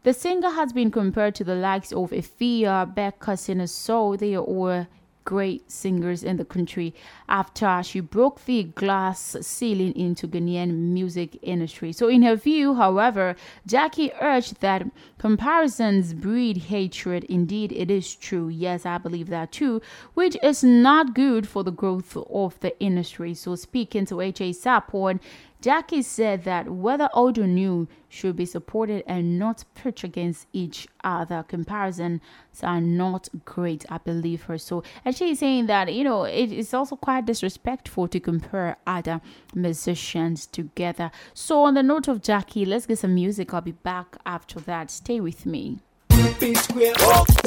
[SPEAKER 2] the singer has been compared to the likes of Efya, Becca, So They are all great singers in the country after she broke the glass ceiling into Ghanaian music industry. So in her view, however, Gyakie urged that comparisons breed hatred. Indeed, it is true. Yes, I believe that too, which is not good for the growth of the industry. So speaking to HA Sapon, Gyakie said that whether old or new should be supported and not pitched against each other. Comparisons are not great, I believe her. So, and she's saying that, you know, it is also quite disrespectful to compare other musicians together. So, on the note of Gyakie, let's get some music. I'll be back after that. Stay with me.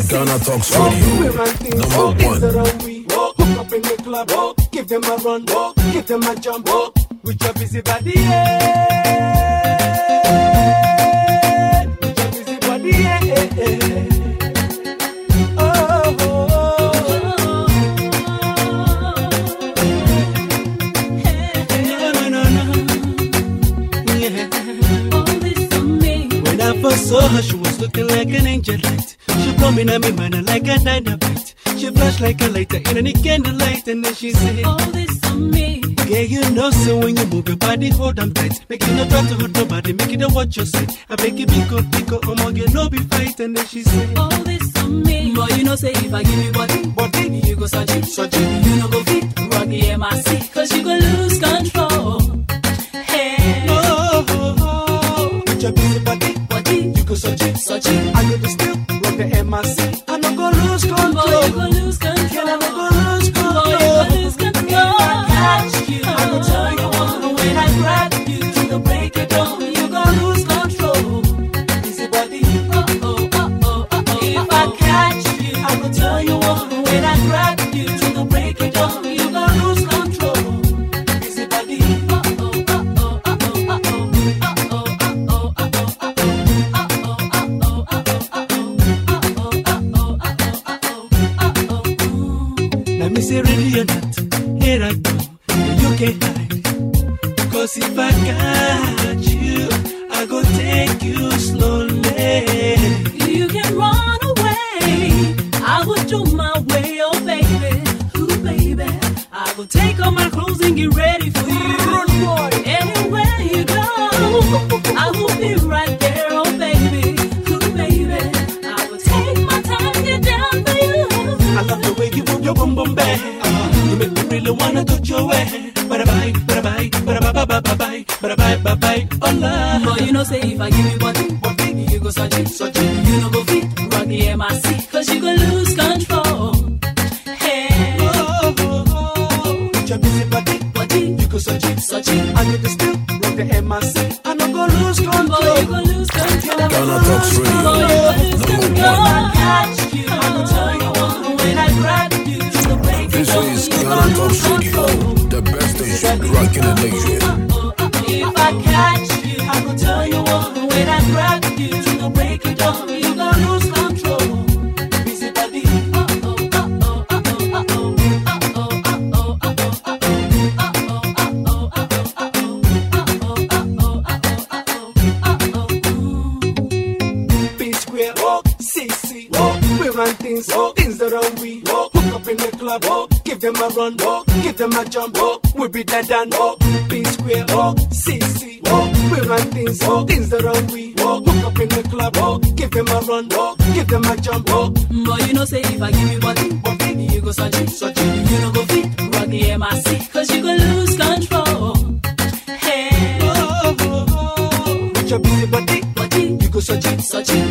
[SPEAKER 1] Ghana Talks Radio, number one.
[SPEAKER 22] Hook up in the club, give them a run, give them a jump, with your busy body, yeah. With your busy body, yeah. Oh, oh, oh. No, no, no, no. Yeah. When I first saw her, she was looking like an angel light. She blow me na me man like a dynamite. She flash like a lighter in any candlelight, and then she said, All this on me. Yeah, you know, so when you move your body, hold them tight. Make you not try to hurt nobody, make it a watch your side. I beg you, pick up, pick up, um, you no be fight, and then she said, All this on me. Boy, you know, say if I give you body, body, you go search it, search it. You know, go fit, run the MIC, cause you go lose control. Hey. Oh, oh, oh. With your busy body, body, you go search it, search it. I go to still, run the MIC.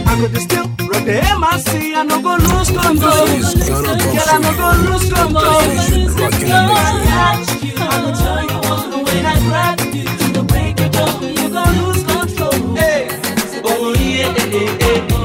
[SPEAKER 22] I go to
[SPEAKER 23] still repair my sea. I no go lose control. Girl,
[SPEAKER 22] I no go lose control.
[SPEAKER 23] I go tell you all the way I grab you to the break of dawn. You go lose control.
[SPEAKER 22] Hey, oh yeah, yeah, yeah.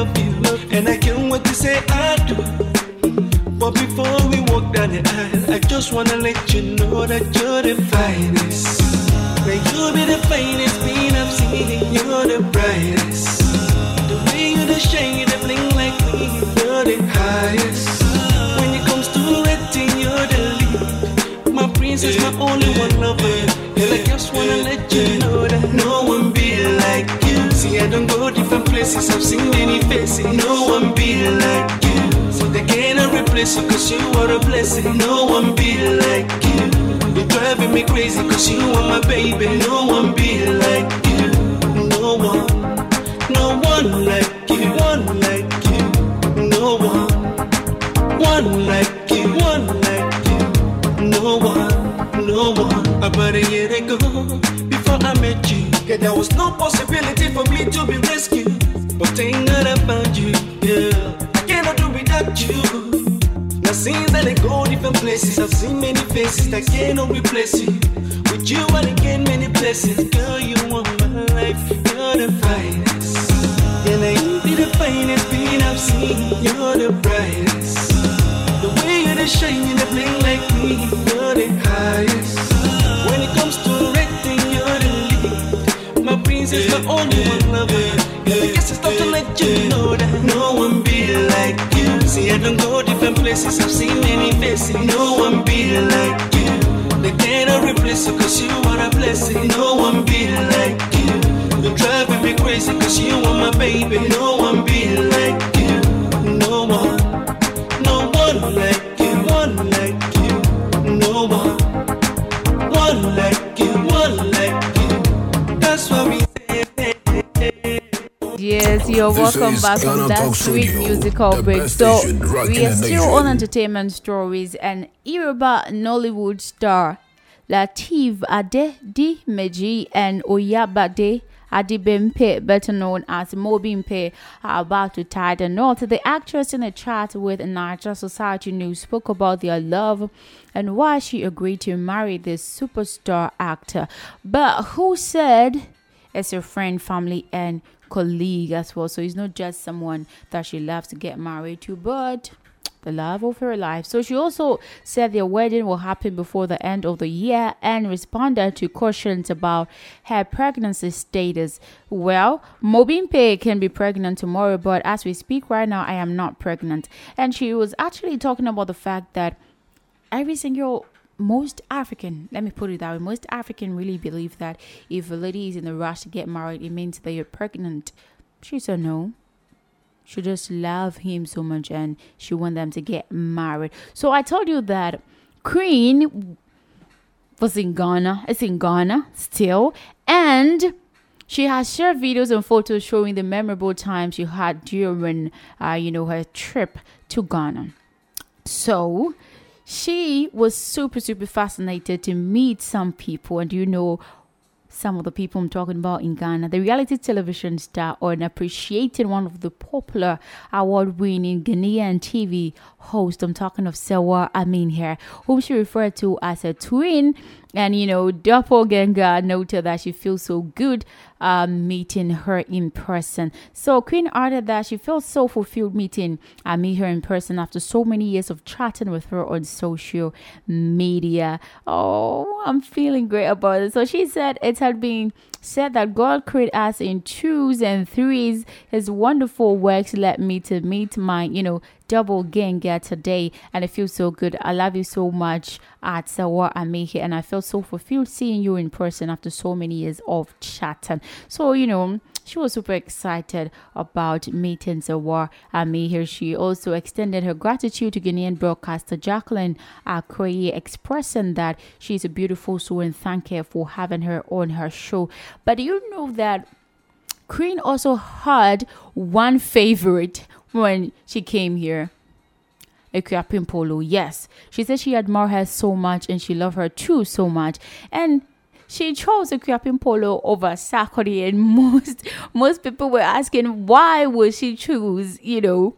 [SPEAKER 22] Love you. And I can't wait to say I do. But before we walk down the aisle, I just wanna let you know that you're the finest. That you'll be the finest being I've seen. You're the brightest. The way you the shine, you the bling like me. You're the highest. When it comes to rating, you're the lead. My princess, my only one lover. And I just wanna let you know that no one be like you. I don't go different places, I've seen many faces. No one be like you. So they cannot replace you, cause you are a blessing. No one be like you. You're driving me crazy, cause you are my baby. No one be like you. No one, no one like you. One like you. No one, one like you. One like you. No one, no one. About a year ago, before I met you, yeah, there was no possibility for me to be rescued. But I found you, yeah. I cannot do without you. Now since I go different places, I've seen many faces that cannot replace you. With you I again many blessings, girl you are my life, you're the finest. And I ain't be the finest being I've seen, you're the brightest. The way you're the shine, you the bling like me, you. Don't go different places, I've seen many faces. No one be like you. They cannot replace you, cause you are a blessing. No one be like you. You're driving me crazy, cause you are my baby. No
[SPEAKER 2] welcome back from that sweet musical break. So we are still on entertainment stories and Yoruba Nollywood star Latif Ade Di Meji and Oyebade Adebimpe, better known as Mobimpe, are about to tie the knot. The actress in a chat with Niger Society News spoke about their love and why she agreed to marry this superstar actor. But who said as her friend, family, and colleague as well. So he's not just someone that she loves to get married to, but the love of her life. So she also said their wedding will happen before the end of the year and responded to questions about her pregnancy status. Well, Mobimpe can be pregnant tomorrow, but as we speak right now, I am not pregnant. And she was actually talking about the fact that every single most African, let me put it that way, most African really believe that if a lady is in a rush to get married, it means that you're pregnant. She said no. She just love him so much and she want them to get married. So I told you that Queen was in Ghana. It's in Ghana still. And she has shared videos and photos showing the memorable time she had during, uh, you know, her trip to Ghana. So she was super, super fascinated to meet some people. And you know, some of the people I'm talking about in Ghana, the reality television star on appreciating one of the popular award winning Ghanaian TV host. I'm talking of Serwaa Amihere here, whom she referred to as a twin. And you know, Doppelganger noted that she feels so good um, meeting her in person. So Queen added that she feels so fulfilled meeting I meet her in person after so many years of chatting with her on social media. Oh, I'm feeling great about it. So she said it had been said that God created us in twos and threes. His wonderful works led me to meet my, you know, double ganga today, and it feels so good. I love you so much at Serwaa Amihere, and I feel so fulfilled seeing you in person after so many years of chatting. So, you know, she was super excited about meeting Serwaa Amihere. She also extended her gratitude to Ghanaian broadcaster Jacqueline Akoye, expressing that she's a beautiful soul and thank her for having her on her show. But you know that Queen also had one favorite when she came here. Akuapem Poloo, yes. She said she admired her so much and she loved her too so much. And she chose Akuapem Poloo over Sakori and most most people were asking why would she choose, you know,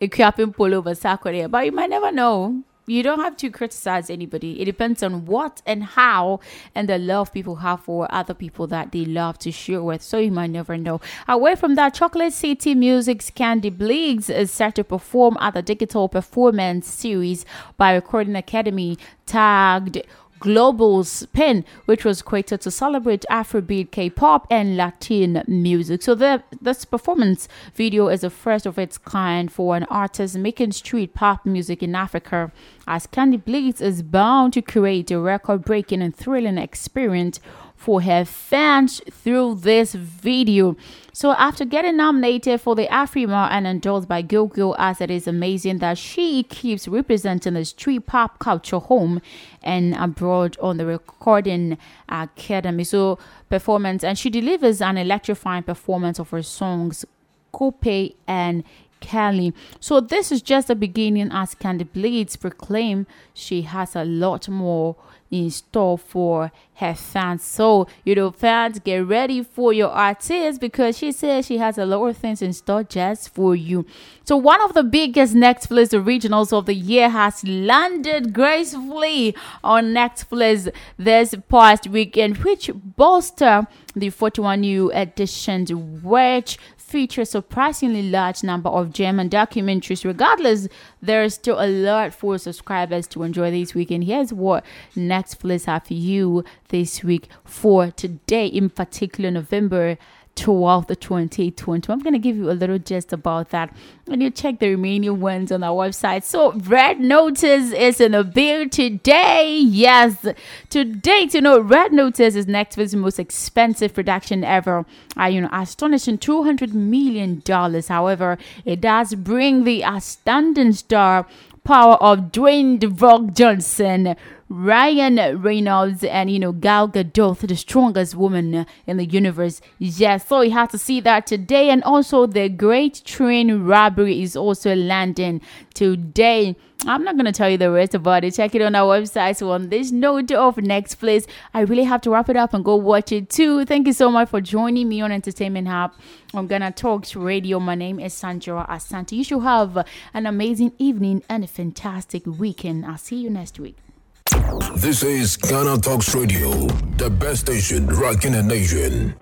[SPEAKER 2] Akuapem Poloo over Sakori. But you might never know. You don't have to criticize anybody. It depends on what and how and the love people have for other people that they love to share with. So you might never know. Away from that, Chocolate City Music's Candy Bleakz is set to perform at the digital performance series by Recording Academy tagged Global Spin, which was created to celebrate Afrobeat, K-pop, and Latin music. So the this performance video is the first of its kind for an artist making street pop music in Africa, as Candy Bleakz is bound to create a record-breaking and thrilling experience for her fans through this video. So after getting nominated for the Afrima and endorsed by Gilgil as it is amazing that she keeps representing the street pop culture home and abroad on the recording academy. So performance and she delivers an electrifying performance of her songs Coupe and Kelly. So this is just the beginning as Candy Bleakz proclaim she has a lot more in store for her fans. So, you know, fans, get ready for your artist because she says she has a lot of things in store just for you. So, one of the biggest Netflix originals of the year has landed gracefully on Netflix this past weekend, which bolster the 41 new editions, which feature a surprisingly large number of German documentaries. Regardless, there is still a lot for subscribers to enjoy this week. And here's what Netflix have for you this week for today, in particular, November 12th, 2020. I'm going to give you a little gist about that and you check the remaining ones on our website. So, Red Notice is in a bill today. Yes, to date, you know, Red Notice is Netflix's most expensive production ever. Uh, you know, astonishing $200 million. However, it does bring the outstanding star power of Dwayne The Rock Johnson, Ryan Reynolds, and you know Gal Gadot, the strongest woman in the universe. Yes, so you have to see that today, and also the Great Train Robbery is also landing today. I'm not gonna tell you the rest about it. Check it on our website. So on this note of Netflix, I really have to wrap it up and go watch it too. Thank you so much for joining me on Entertainment Hub. I'm gonna talk to radio. My name is Sandra Asante. You should have an amazing evening and a fantastic weekend. I'll see you next week.
[SPEAKER 1] This is Ghana Talks Radio, the best station rocking in the nation.